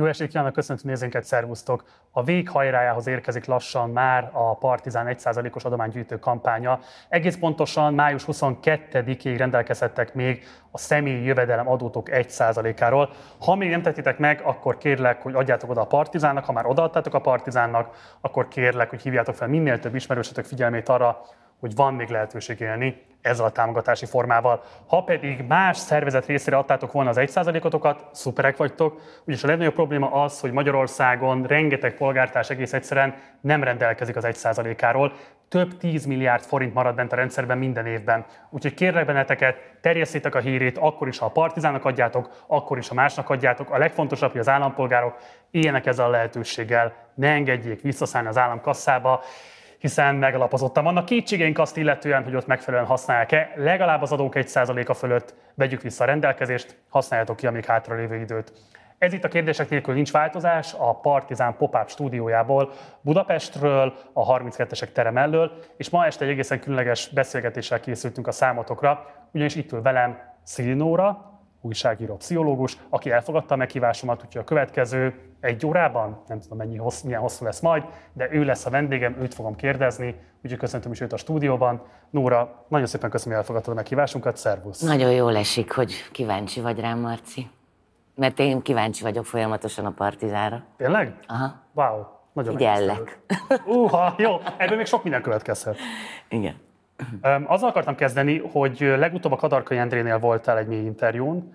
Jó estét kívánok, köszöntő nézőnket, szervusztok! A vég hajrájához érkezik lassan már a Partizán 1%-os adománygyűjtő kampánya. Egész pontosan május 22-ig rendelkezhettek még a személyi jövedelem adótok 1%-áról. Ha még nem tettitek meg, akkor kérlek, hogy adjátok oda a Partizánnak, ha már odaadtátok a Partizánnak, akkor kérlek, hogy hívjátok fel minél több ismerősötök figyelmét arra, hogy van még lehetőség élni ezzel a támogatási formával. Ha pedig más szervezet részére adtátok volna az 1%-otokat, szuperek vagytok, ugyanis a legnagyobb probléma az, hogy Magyarországon rengeteg polgártárs egész egyszerűen nem rendelkezik az 1%-áról, több 10 milliárd forint marad bent a rendszerben minden évben. Úgyhogy kérlek benneteket, terjesszétek a hírét, akkor is, ha a partizának adjátok, akkor is, ha másnak adjátok. A legfontosabb, hogy az állampolgárok éljenek ezzel a lehetőséggel, ne engedjék visszaszállni az állam kasszába hiszen megalapozottan vannak kétségeink azt illetően, hogy ott megfelelően használják-e. Legalább az adók 1%-a fölött vegyük vissza a rendelkezést, használjátok ki a még hátralévő időt. Ez itt a kérdések nélkül nincs változás, a Partizán Pop-Up stúdiójából Budapestről, a 32-esek terem elől, és ma este egy egészen különleges beszélgetéssel készültünk a számotokra, ugyanis itt ül velem Szilinóra, újságíró, pszichológus, aki elfogadta a meghívásomat, úgyhogy a következő egy órában, nem tudom mennyi hossz, milyen hosszú lesz majd, de ő lesz a vendégem, őt fogom kérdezni, úgyhogy köszöntöm is őt a stúdióban. Nóra, nagyon szépen köszönöm, hogy elfogadtad a meghívásunkat, szervusz! Nagyon jól esik, hogy kíváncsi vagy rám, Marci. Mert én kíváncsi vagyok folyamatosan a partizára. Tényleg? Aha. Wow, nagyon Figyellek. Uha, jó, ebből még sok minden következhet. Igen. Azzal akartam kezdeni, hogy legutóbb a Kadarkai Endrénél voltál egy mély interjún,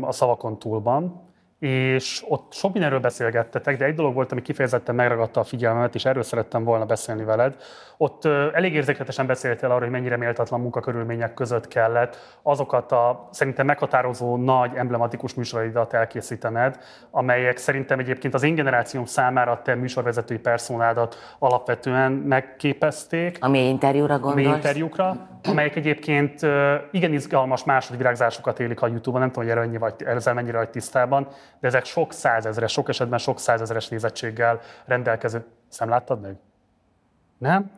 a Szavakon túlban, és ott sok mindenről beszélgettetek, de egy dolog volt, ami kifejezetten megragadta a figyelmemet, és erről szerettem volna beszélni veled. Ott elég érzékletesen beszéltél arról, hogy mennyire méltatlan munkakörülmények között kellett azokat a szerintem meghatározó nagy, emblematikus műsoraidat elkészítened, amelyek szerintem egyébként az én generációm számára te műsorvezetői personádat alapvetően megképezték. A mély interjúra gondolsz? Mély interjúkra, amelyek egyébként igen izgalmas másodvirágzásokat élik a YouTube-on, nem tudom, hogy erre ennyi vagy, ezzel mennyire vagy tisztában, de ezek sok százezres, sok esetben sok százezres nézettséggel rendelkező. Szem láttad meg? Nem?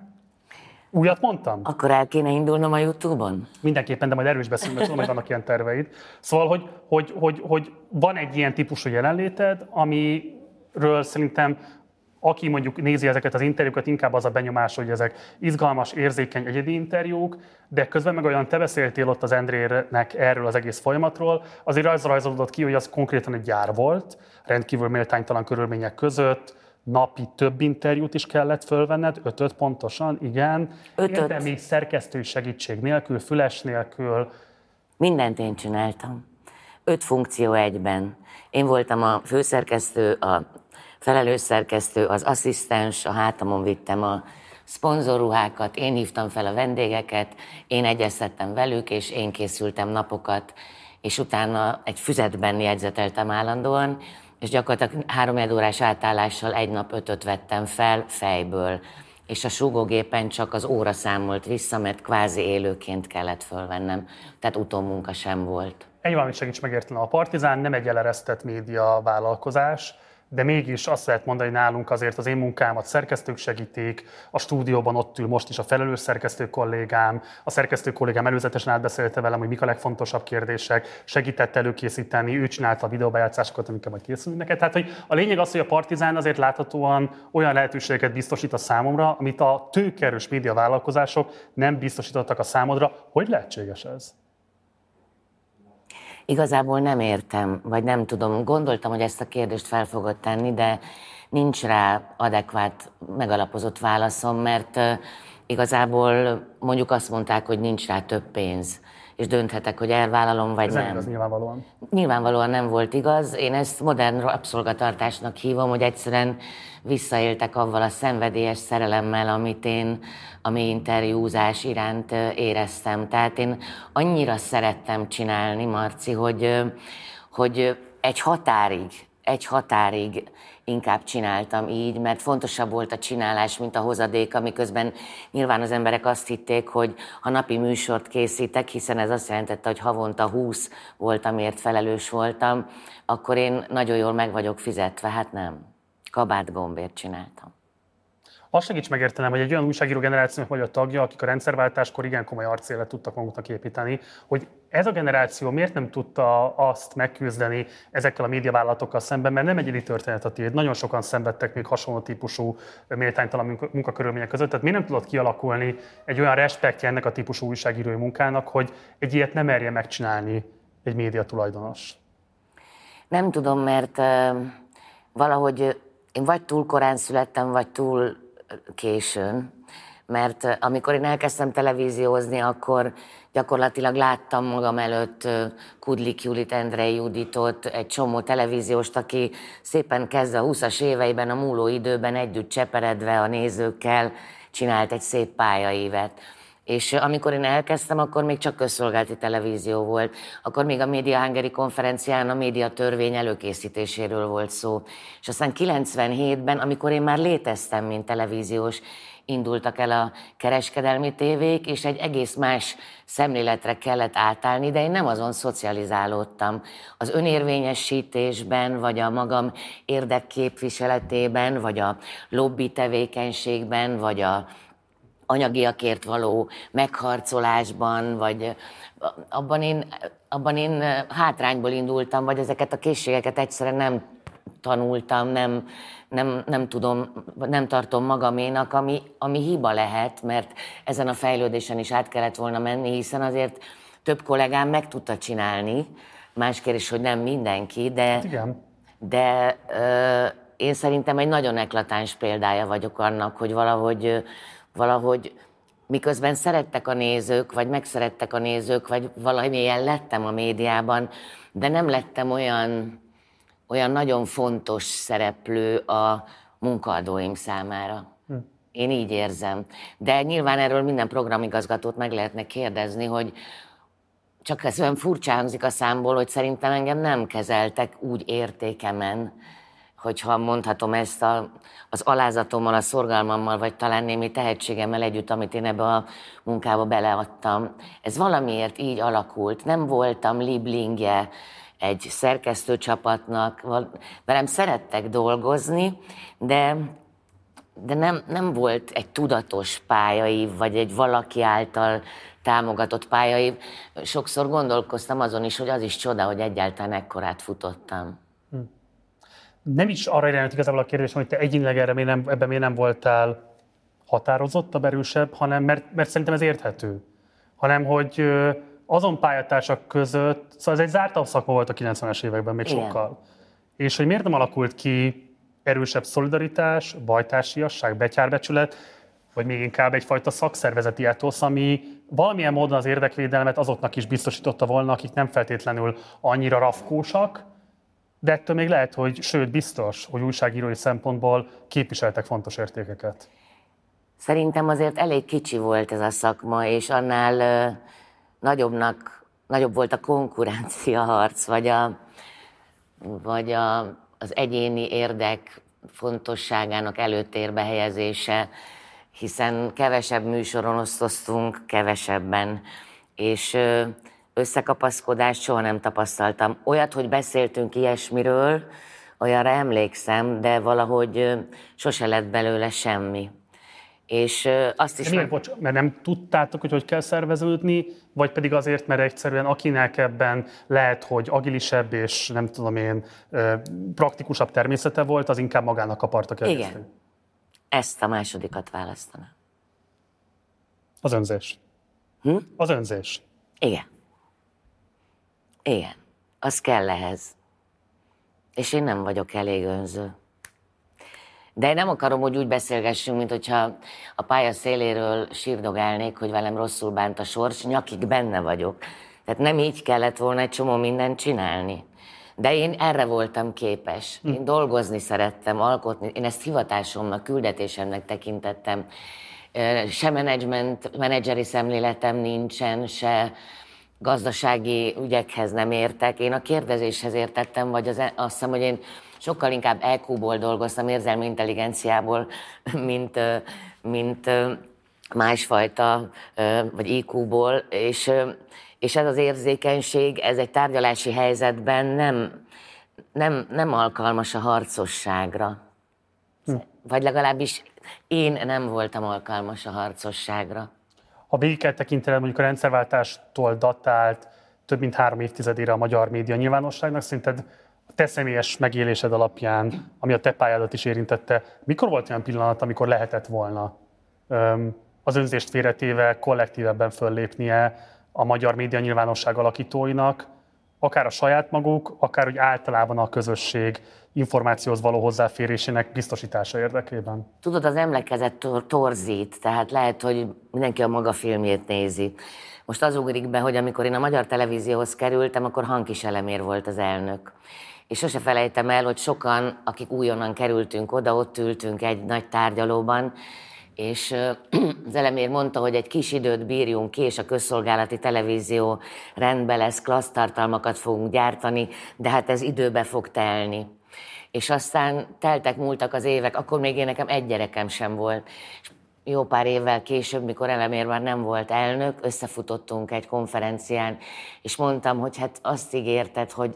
Újat mondtam? Akkor el kéne indulnom a Youtube-on? Mindenképpen, de majd erről is beszélünk, mert tudom, hogy vannak ilyen terveid. Szóval, hogy, hogy, hogy, hogy van egy ilyen típusú jelenléted, amiről szerintem aki mondjuk nézi ezeket az interjúkat, inkább az a benyomás, hogy ezek izgalmas, érzékeny egyedi interjúk, de közben meg olyan te beszéltél ott az Endrének erről az egész folyamatról, azért az rajzolódott ki, hogy az konkrétan egy gyár volt, rendkívül méltánytalan körülmények között, napi több interjút is kellett fölvenned, ötöt pontosan, igen. Ötöt. Érdemi szerkesztői segítség nélkül, füles nélkül. Mindent én csináltam. Öt funkció egyben. Én voltam a főszerkesztő, a felelős szerkesztő, az asszisztens, a hátamon vittem a szponzorruhákat, én hívtam fel a vendégeket, én egyeztettem velük, és én készültem napokat, és utána egy füzetben jegyzeteltem állandóan, és gyakorlatilag három órás átállással egy nap ötöt vettem fel fejből, és a súgógépen csak az óra számolt vissza, mert kvázi élőként kellett fölvennem, tehát utómunka sem volt. Egy valamit segíts megérteni, a Partizán nem egy eleresztett média vállalkozás, de mégis azt lehet mondani, nálunk azért az én munkámat szerkesztők segítik, a stúdióban ott ül most is a felelős szerkesztő kollégám, a szerkesztő kollégám előzetesen átbeszélte velem, hogy mik a legfontosabb kérdések, segített előkészíteni, ő csinálta a videóbejátszásokat, amikkel majd készülünk neked. Tehát, hogy a lényeg az, hogy a Partizán azért láthatóan olyan lehetőségeket biztosít a számomra, amit a tőkerős médiavállalkozások nem biztosítottak a számodra. Hogy lehetséges ez? Igazából nem értem, vagy nem tudom. Gondoltam, hogy ezt a kérdést fel fogod tenni, de nincs rá adekvát, megalapozott válaszom, mert igazából mondjuk azt mondták, hogy nincs rá több pénz és dönthetek, hogy elvállalom, vagy Ez nem. igaz, nyilvánvalóan. Nyilvánvalóan nem volt igaz. Én ezt modern rabszolgatartásnak hívom, hogy egyszerűen visszaéltek avval a szenvedélyes szerelemmel, amit én a mi interjúzás iránt éreztem. Tehát én annyira szerettem csinálni, Marci, hogy, hogy egy határig, egy határig inkább csináltam így, mert fontosabb volt a csinálás, mint a hozadék, amiközben nyilván az emberek azt hitték, hogy ha napi műsort készítek, hiszen ez azt jelentette, hogy havonta 20 volt, amiért felelős voltam, akkor én nagyon jól meg vagyok fizetve. Hát nem. Kabát gombért csináltam. Azt segíts megértenem, hogy egy olyan újságíró generációnak vagy a tagja, akik a rendszerváltáskor igen komoly arcélet tudtak maguknak építeni, hogy ez a generáció miért nem tudta azt megküzdeni ezekkel a médiavállalatokkal szemben, mert nem egyedi történet a tiéd. Nagyon sokan szenvedtek még hasonló típusú méltánytalan munkakörülmények között. Tehát miért nem tudott kialakulni egy olyan respektje ennek a típusú újságírói munkának, hogy egy ilyet nem merje megcsinálni egy média tulajdonos? Nem tudom, mert uh, valahogy én vagy túl korán születtem, vagy túl későn, mert amikor én elkezdtem televíziózni, akkor gyakorlatilag láttam magam előtt Kudlik Julit, Endrei Juditot, egy csomó televízióst, aki szépen kezdve a 20-as éveiben, a múló időben együtt cseperedve a nézőkkel csinált egy szép pályaévet. És amikor én elkezdtem, akkor még csak közszolgálati televízió volt. Akkor még a Média Hungary konferencián a média törvény előkészítéséről volt szó. És aztán 97-ben, amikor én már léteztem, mint televíziós, indultak el a kereskedelmi tévék, és egy egész más szemléletre kellett átállni, de én nem azon szocializálódtam. Az önérvényesítésben, vagy a magam érdekképviseletében, vagy a lobby tevékenységben, vagy a anyagiakért való megharcolásban, vagy abban én, abban én hátrányból indultam, vagy ezeket a készségeket egyszerűen nem tanultam, nem, nem, nem tudom, nem tartom magaménak, ami, ami hiba lehet, mert ezen a fejlődésen is át kellett volna menni, hiszen azért több kollégám meg tudta csinálni, más kérdés, hogy nem mindenki, de, Igen. de ö, én szerintem egy nagyon eklatáns példája vagyok annak, hogy valahogy valahogy miközben szerettek a nézők, vagy megszerettek a nézők, vagy valamilyen lettem a médiában, de nem lettem olyan, olyan nagyon fontos szereplő a munkaadóim számára. Hm. Én így érzem. De nyilván erről minden programigazgatót meg lehetne kérdezni, hogy csak ez olyan furcsa hangzik a számból, hogy szerintem engem nem kezeltek úgy értékemen, hogyha mondhatom ezt a, az alázatommal, a szorgalmammal, vagy talán némi tehetségemmel együtt, amit én ebbe a munkába beleadtam. Ez valamiért így alakult. Nem voltam liblingje egy szerkesztőcsapatnak, velem szerettek dolgozni, de, de nem, nem volt egy tudatos pályai, vagy egy valaki által támogatott pályai. Sokszor gondolkoztam azon is, hogy az is csoda, hogy egyáltalán ekkorát futottam nem is arra irányult igazából a kérdés, hogy te egyénileg erre miért nem, ebben miért nem voltál határozottabb, erősebb, hanem mert, mert szerintem ez érthető. Hanem, hogy azon pályatársak között, szóval ez egy zárt szakma volt a 90-es években még Igen. sokkal. És hogy miért nem alakult ki erősebb szolidaritás, bajtársiasság, betyárbecsület, vagy még inkább egyfajta szakszervezeti etosz, ami valamilyen módon az érdekvédelmet azoknak is biztosította volna, akik nem feltétlenül annyira rafkósak, de ettől még lehet, hogy sőt biztos, hogy újságírói szempontból képviseltek fontos értékeket. Szerintem azért elég kicsi volt ez a szakma, és annál ö, nagyobbnak, nagyobb volt a konkurencia harc, vagy, a, vagy a, az egyéni érdek fontosságának előtérbe helyezése, hiszen kevesebb műsoron osztoztunk, kevesebben, és ö, összekapaszkodást soha nem tapasztaltam. Olyat, hogy beszéltünk ilyesmiről, olyanra emlékszem, de valahogy sose lett belőle semmi. És azt is... Miért, bocs, mert nem tudtátok, hogy hogy kell szerveződni, vagy pedig azért, mert egyszerűen akinek ebben lehet, hogy agilisebb és nem tudom én, praktikusabb természete volt, az inkább magának akartak elkezdeni. Igen. Ezt a másodikat választaná. Az önzés. Hm? Az önzés. Igen. Igen, az kell ehhez. És én nem vagyok elég önző. De én nem akarom, hogy úgy beszélgessünk, mint hogyha a pálya széléről sírdogálnék, hogy velem rosszul bánt a sors, nyakig benne vagyok. Tehát nem így kellett volna egy csomó mindent csinálni. De én erre voltam képes. Hm. Én dolgozni szerettem, alkotni. Én ezt hivatásomnak, küldetésemnek tekintettem. Se menedzsment, menedzseri szemléletem nincsen, se gazdasági ügyekhez nem értek. Én a kérdezéshez értettem, vagy az, e- azt hiszem, hogy én sokkal inkább EQ-ból dolgoztam, érzelmi intelligenciából, mint, mint másfajta, vagy IQ-ból, és, és ez az érzékenység, ez egy tárgyalási helyzetben nem, nem, nem alkalmas a harcosságra. Hm. Vagy legalábbis én nem voltam alkalmas a harcosságra. Ha végig kell mondjuk a rendszerváltástól datált több mint három évtizedére a magyar média nyilvánosságnak, szerinted a te személyes megélésed alapján, ami a te pályádat is érintette, mikor volt olyan pillanat, amikor lehetett volna az önzést félretéve kollektívebben föllépnie a magyar média nyilvánosság alakítóinak, akár a saját maguk, akár úgy általában a közösség információhoz való hozzáférésének biztosítása érdekében? Tudod, az emlékezet tor- torzít, tehát lehet, hogy mindenki a maga filmjét nézi. Most az ugrik be, hogy amikor én a magyar televízióhoz kerültem, akkor Hankis Elemér volt az elnök. És sose felejtem el, hogy sokan, akik újonnan kerültünk oda, ott ültünk egy nagy tárgyalóban, és az elemér mondta, hogy egy kis időt bírjunk ki, és a közszolgálati televízió rendben lesz, klassztartalmakat fogunk gyártani, de hát ez időbe fog telni. És aztán teltek, múltak az évek, akkor még én nekem egy gyerekem sem volt. És jó pár évvel később, mikor Elemér már nem volt elnök, összefutottunk egy konferencián, és mondtam, hogy hát azt ígérted, hogy,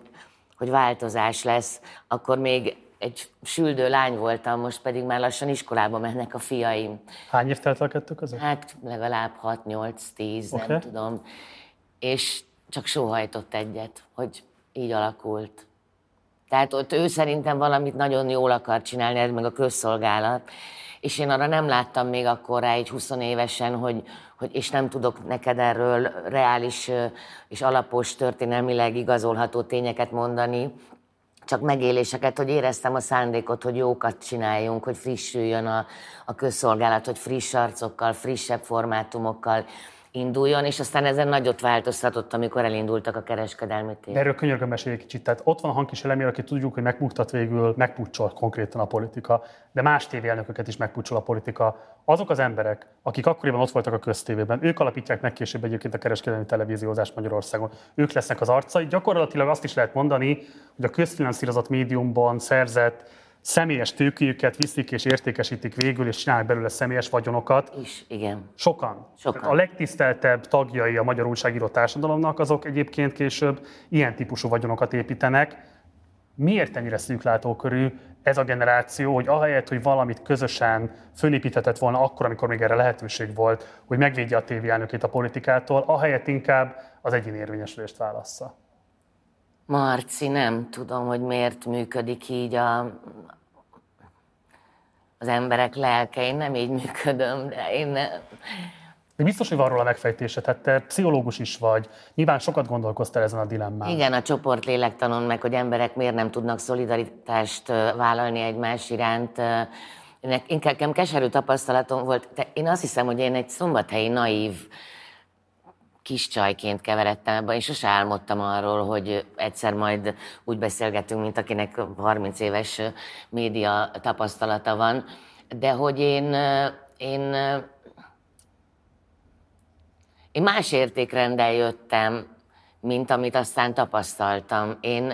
hogy változás lesz, akkor még egy süldő lány voltam, most pedig már lassan iskolába mennek a fiaim. Hány év telt a kettő között? Hát legalább 6-8-10, okay. nem tudom. És csak sóhajtott egyet, hogy így alakult. Tehát ott ő szerintem valamit nagyon jól akar csinálni, ez meg a közszolgálat. És én arra nem láttam még akkor rá egy 20 évesen, hogy, hogy és nem tudok neked erről reális és alapos történelmileg igazolható tényeket mondani, csak megéléseket, hogy éreztem a szándékot, hogy jókat csináljunk, hogy frissüljön a, a közszolgálat, hogy friss arcokkal, frissebb formátumokkal induljon, és aztán ezen nagyot változtatott, amikor elindultak a kereskedelmi tér. De erről könyörgöm egy kicsit. Tehát ott van a hangkis elemér, aki tudjuk, hogy megmutat végül, megpucsol konkrétan a politika, de más tévéelnököket is megpucsol a politika. Azok az emberek, akik akkoriban ott voltak a köztévében, ők alapítják meg később egyébként a kereskedelmi televíziózást Magyarországon. Ők lesznek az arcai. Gyakorlatilag azt is lehet mondani, hogy a közfinanszírozott médiumban szerzett személyes tőkéjüket viszik és értékesítik végül, és csinálják belőle személyes vagyonokat. Is, igen. Sokan. Sokan. a legtiszteltebb tagjai a magyar újságíró társadalomnak, azok egyébként később ilyen típusú vagyonokat építenek. Miért ennyire szűklátókörű ez a generáció, hogy ahelyett, hogy valamit közösen fölépíthetett volna akkor, amikor még erre lehetőség volt, hogy megvédje a tévéelnökét a politikától, ahelyett inkább az egyéni érvényesülést válassza? Marci, nem tudom, hogy miért működik így a, az emberek lelke. Én nem így működöm, de én nem. De biztos, hogy van róla megfejtésed, hát te pszichológus is vagy. Nyilván sokat gondolkoztál ezen a dilemmán. Igen, a csoport lélektanon meg, hogy emberek miért nem tudnak szolidaritást vállalni egymás iránt. Én nekem keserű tapasztalatom volt. De én azt hiszem, hogy én egy szombathelyi naív kis csajként keveredtem ebbe, és sose álmodtam arról, hogy egyszer majd úgy beszélgetünk, mint akinek 30 éves média tapasztalata van, de hogy én, én, én más értékrendel jöttem, mint amit aztán tapasztaltam. Én,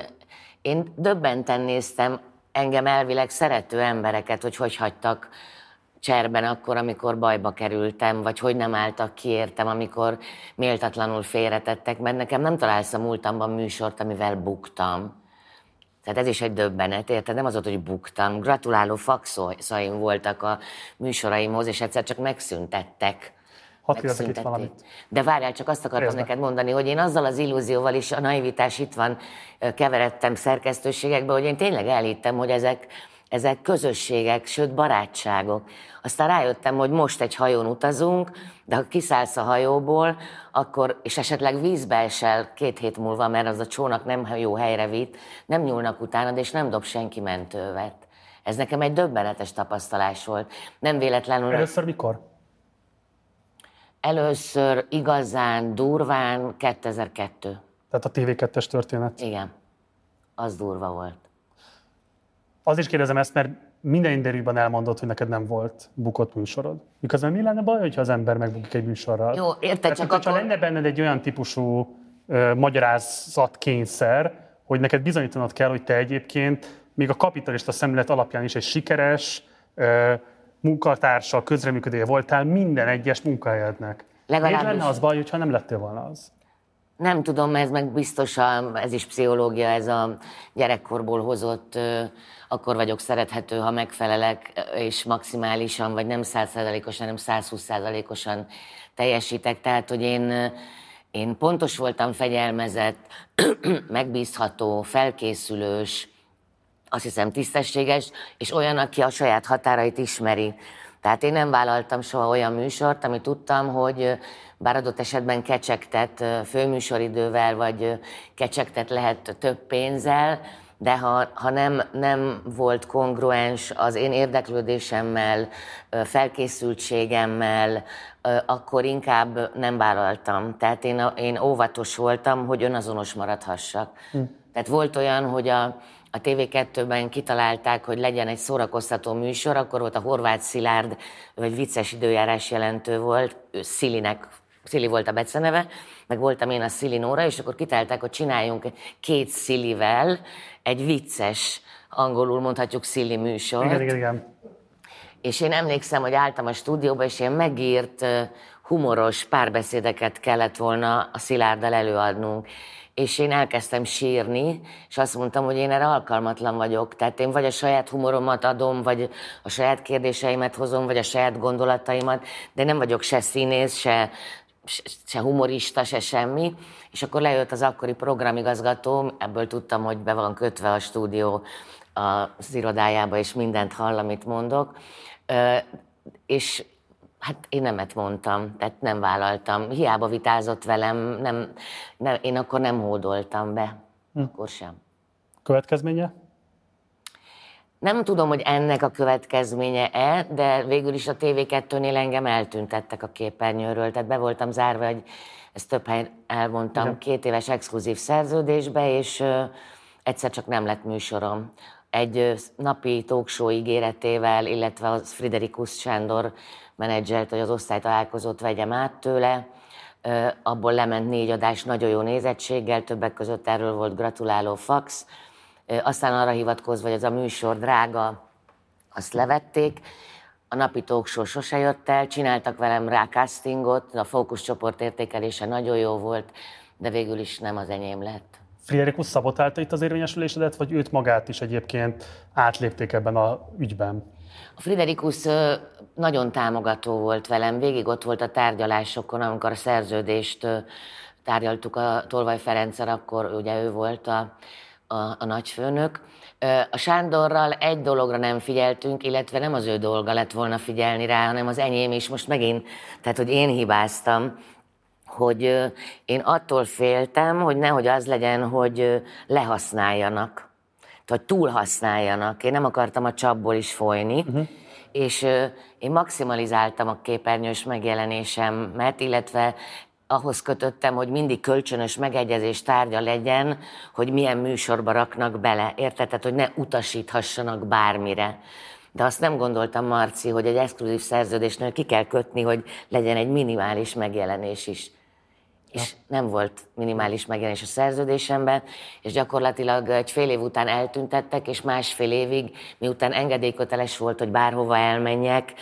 én döbbenten néztem engem elvileg szerető embereket, hogy hogy hagytak cserben akkor, amikor bajba kerültem, vagy hogy nem álltak ki értem, amikor méltatlanul félretettek, mert nekem nem találsz a múltamban műsort, amivel buktam. Tehát ez is egy döbbenet, érted? Nem az volt, hogy buktam. Gratuláló faxaim voltak a műsoraimhoz, és egyszer csak megszüntettek. Hadd itt valamit. De várjál, csak azt akartam neked mondani, hogy én azzal az illúzióval is, a naivitás itt van, keveredtem szerkesztőségekbe, hogy én tényleg elhittem, hogy ezek ezek közösségek, sőt barátságok. Aztán rájöttem, hogy most egy hajón utazunk, de ha kiszállsz a hajóból, akkor, és esetleg vízbe esel két hét múlva, mert az a csónak nem jó helyre vitt, nem nyúlnak utána, és nem dob senki mentővet. Ez nekem egy döbbenetes tapasztalás volt. Nem véletlenül... Először mikor? Először igazán, durván 2002. Tehát a TV2-es történet? Igen. Az durva volt. Az is kérdezem ezt, mert minden interjúban elmondott, hogy neked nem volt bukott műsorod. Miközben mi lenne baj, hogyha az ember megbukik egy műsorral? Jó, érted, csak akkor... lenne benned egy olyan típusú uh, magyarázatkényszer, hogy neked bizonyítanod kell, hogy te egyébként még a kapitalista szemlélet alapján is egy sikeres uh, munkatársa, közreműködője voltál minden egyes munkahelyednek. Legalábbis... Miért lenne az baj, hogyha nem lettél volna az? Nem tudom, ez meg biztosan, ez is pszichológia, ez a gyerekkorból hozott, akkor vagyok szerethető, ha megfelelek, és maximálisan, vagy nem százszerzalékosan, hanem 120 százalékosan teljesítek. Tehát, hogy én, én pontos voltam, fegyelmezett, megbízható, felkészülős, azt hiszem tisztességes, és olyan, aki a saját határait ismeri. Tehát én nem vállaltam soha olyan műsort, ami tudtam, hogy bár adott esetben kecsegtet főműsoridővel, vagy kecsegtet lehet több pénzzel, de ha, ha nem, nem volt kongruens az én érdeklődésemmel, felkészültségemmel, akkor inkább nem vállaltam. Tehát én, én óvatos voltam, hogy önazonos maradhassak. Hm. Tehát volt olyan, hogy a, a TV2-ben kitalálták, hogy legyen egy szórakoztató műsor, akkor volt a Horváth Szilárd, vagy vicces időjárás jelentő volt, ő Szilinek Szili volt a beceneve, meg voltam én a Szili Nóra, és akkor kitálták, hogy csináljunk két Szilivel egy vicces, angolul mondhatjuk Szili műsort. Igen, igen, igen. És én emlékszem, hogy álltam a stúdióba, és ilyen megírt, humoros párbeszédeket kellett volna a Szilárddal előadnunk és én elkezdtem sírni, és azt mondtam, hogy én erre alkalmatlan vagyok. Tehát én vagy a saját humoromat adom, vagy a saját kérdéseimet hozom, vagy a saját gondolataimat, de nem vagyok se színész, se, se humorista, se semmi. És akkor lejött az akkori programigazgató, ebből tudtam, hogy be van kötve a stúdió az irodájába, és mindent hall, amit mondok. És Hát én nemet mondtam, tehát nem vállaltam. Hiába vitázott velem, nem, nem, én akkor nem hódoltam be. Hm. Akkor sem. Következménye? Nem tudom, hogy ennek a következménye-e, de végül is a TV2-nél engem eltüntettek a képernyőről. Tehát be voltam zárva, hogy ezt több helyen elmondtam, Igen. két éves exkluzív szerződésbe, és ö, egyszer csak nem lett műsorom. Egy napi talkshow ígéretével, illetve az Friderikus Sándor menedzselt, hogy az osztálytalálkozót vegyem át tőle. Abból lement négy adás nagyon jó nézettséggel, többek között erről volt gratuláló fax. Aztán arra hivatkozva, hogy ez a műsor drága, azt levették. A napi talkshow sose jött el, csináltak velem rá castingot, a fókuszcsoport értékelése nagyon jó volt, de végül is nem az enyém lett. Frierikus szabotálta itt az érvényesülésedet, vagy őt magát is egyébként átlépték ebben a ügyben? A Friderikus nagyon támogató volt velem, végig ott volt a tárgyalásokon, amikor a szerződést tárgyaltuk a Tolvaj Ferenccel, akkor ugye ő volt a, a, a nagyfőnök. A Sándorral egy dologra nem figyeltünk, illetve nem az ő dolga lett volna figyelni rá, hanem az enyém is. Most megint, tehát hogy én hibáztam, hogy én attól féltem, hogy nehogy az legyen, hogy lehasználjanak hogy túlhasználjanak. Én nem akartam a csapból is folyni, uh-huh. és én maximalizáltam a képernyős megjelenésemet, illetve ahhoz kötöttem, hogy mindig kölcsönös megegyezés tárgya legyen, hogy milyen műsorba raknak bele. Érted? Tehát, hogy ne utasíthassanak bármire. De azt nem gondoltam, Marci, hogy egy exkluzív szerződésnél ki kell kötni, hogy legyen egy minimális megjelenés is és nem volt minimális megjelenés a szerződésemben, és gyakorlatilag egy fél év után eltüntettek, és másfél évig, miután engedélyköteles volt, hogy bárhova elmenjek,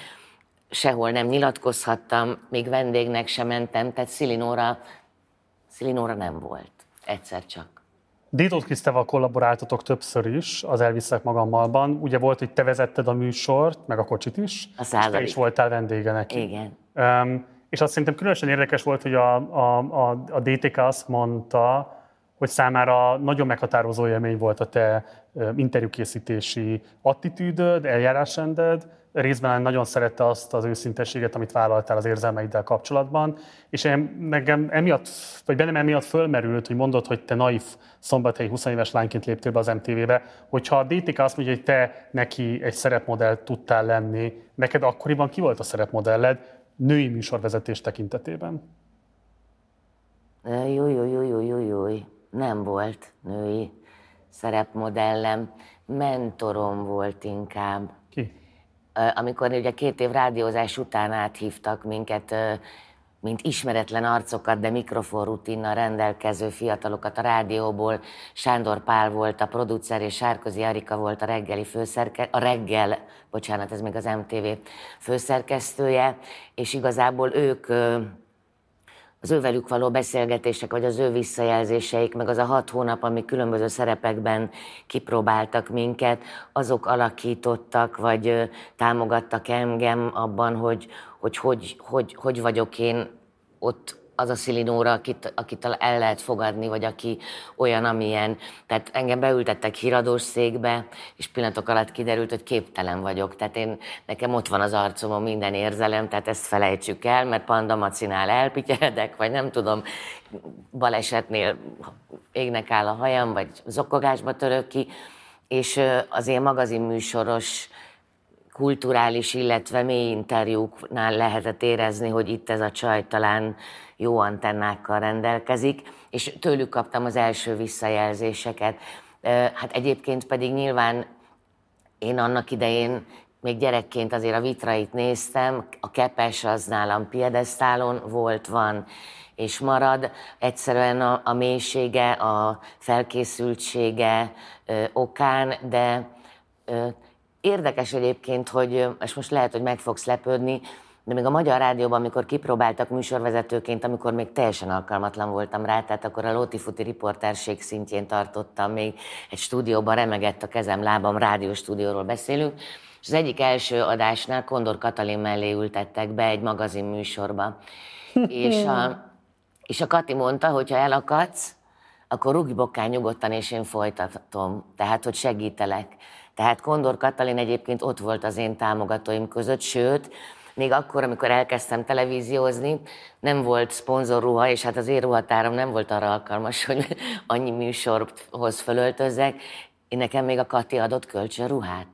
sehol nem nyilatkozhattam, még vendégnek sem mentem, tehát Szilinóra, Szilinóra nem volt, egyszer csak. Détót Krisztával kollaboráltatok többször is az Elviszek magammalban. Ugye volt, hogy te vezetted a műsort, meg a kocsit is, a és te is voltál vendége neki. Igen. Um, és azt szerintem különösen érdekes volt, hogy a, a, a, a DTK azt mondta, hogy számára nagyon meghatározó élmény volt a te interjúkészítési attitűdöd, eljárásrended, részben nagyon szerette azt az őszintességet, amit vállaltál az érzelmeiddel kapcsolatban, és én, nekem emiatt, vagy bennem emiatt fölmerült, hogy mondod, hogy te naív szombathelyi 20 éves lányként léptél be az MTV-be, hogyha a DTK azt mondja, hogy te neki egy szerepmodell tudtál lenni, neked akkoriban ki volt a szerepmodelled, női műsorvezetés tekintetében? Jó, jó, jó, jó, jó, jó. Nem volt női szerepmodellem, mentorom volt inkább. Ki? Amikor ugye két év rádiózás után áthívtak minket mint ismeretlen arcokat, de mikrofonrutinnal rendelkező fiatalokat a rádióból. Sándor Pál volt a producer, és Sárközi Arika volt a reggeli főszerke, a reggel, bocsánat, ez még az MTV főszerkesztője, és igazából ők az ővelük való beszélgetések, vagy az ő visszajelzéseik, meg az a hat hónap, ami különböző szerepekben kipróbáltak minket, azok alakítottak, vagy támogattak engem abban, hogy hogy, hogy, hogy, hogy vagyok én ott az a szilinóra, akit, akit el lehet fogadni, vagy aki olyan, amilyen. Tehát engem beültettek híradós székbe, és pillanatok alatt kiderült, hogy képtelen vagyok. Tehát én, nekem ott van az arcomon minden érzelem, tehát ezt felejtsük el, mert Panda Macinál elpityeredek, vagy nem tudom, balesetnél égnek áll a hajam, vagy zokogásba török ki, és az én magazinműsoros kulturális, illetve mély interjúknál lehetett érezni, hogy itt ez a csaj talán jó antennákkal rendelkezik, és tőlük kaptam az első visszajelzéseket. Hát egyébként pedig nyilván én annak idején még gyerekként azért a vitrait néztem, a kepes az nálam piedesztálon volt, van és marad. Egyszerűen a, a mélysége, a felkészültsége ö, okán, de ö, érdekes egyébként, hogy, és most lehet, hogy meg fogsz lepődni, de még a Magyar Rádióban, amikor kipróbáltak műsorvezetőként, amikor még teljesen alkalmatlan voltam rá, tehát akkor a Lóti-Futi riporterség szintjén tartottam, még egy stúdióban remegett a kezem, lábam, rádióstúdióról beszélünk, és az egyik első adásnál Kondor Katalin mellé ültettek be egy magazin műsorba. és, a, és a Kati mondta, hogy ha elakadsz, akkor rúgj bokkán nyugodtan, és én folytatom. Tehát, hogy segítelek. Tehát Kondor Katalin egyébként ott volt az én támogatóim között, sőt, még akkor, amikor elkezdtem televíziózni, nem volt szponzorruha, és hát az én ruhatárom nem volt arra alkalmas, hogy annyi műsorhoz fölöltözzek. Én nekem még a Kati adott kölcsön ruhát.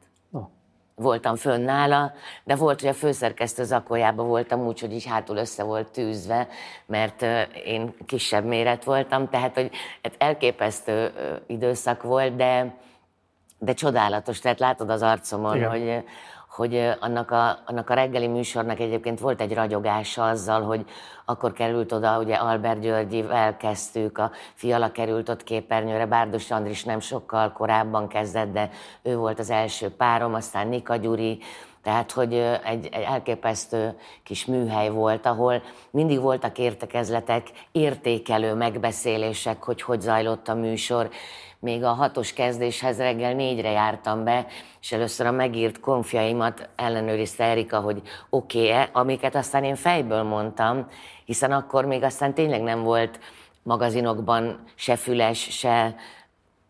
Voltam fönn nála, de volt, hogy a főszerkesztő zakójában voltam úgy, hogy így hátul össze volt tűzve, mert én kisebb méret voltam, tehát hogy hát elképesztő időszak volt, de, de csodálatos. Tehát látod az arcomon, Igen. hogy hogy annak a, annak a reggeli műsornak egyébként volt egy ragyogása azzal, hogy akkor került oda, ugye Albert Györgyivel kezdtük, a Fiala került ott képernyőre, Bárdos Andris nem sokkal korábban kezdett, de ő volt az első párom, aztán Nika Gyuri, tehát, hogy egy, egy elképesztő kis műhely volt, ahol mindig voltak értekezletek, értékelő megbeszélések, hogy hogy zajlott a műsor, még a hatos kezdéshez reggel négyre jártam be, és először a megírt konfjaimat ellenőrizte Erika, hogy oké-e, amiket aztán én fejből mondtam, hiszen akkor még aztán tényleg nem volt magazinokban se füles, se,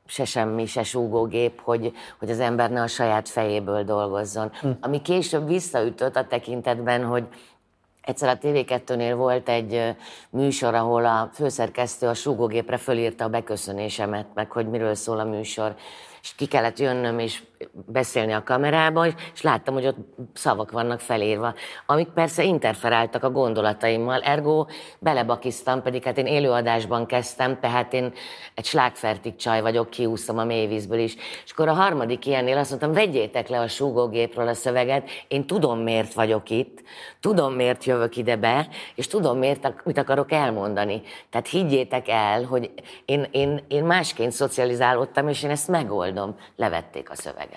se semmi, se súgógép, hogy, hogy az ember ne a saját fejéből dolgozzon. Hm. Ami később visszaütött a tekintetben, hogy Egyszer a TV2-nél volt egy műsor, ahol a főszerkesztő a súgógépre fölírta a beköszönésemet, meg hogy miről szól a műsor és ki kellett jönnöm és beszélni a kamerába, és láttam, hogy ott szavak vannak felírva, amik persze interferáltak a gondolataimmal, ergo belebakiztam, pedig hát én élőadásban kezdtem, tehát én egy slágfertik csaj vagyok, kiúszom a mélyvízből is. És akkor a harmadik ilyennél azt mondtam, vegyétek le a súgógépről a szöveget, én tudom, miért vagyok itt, tudom, miért jövök ide be, és tudom, miért, mit akarok elmondani. Tehát higgyétek el, hogy én, én, én másként szocializálódtam, és én ezt megoldom, levették a szöveget.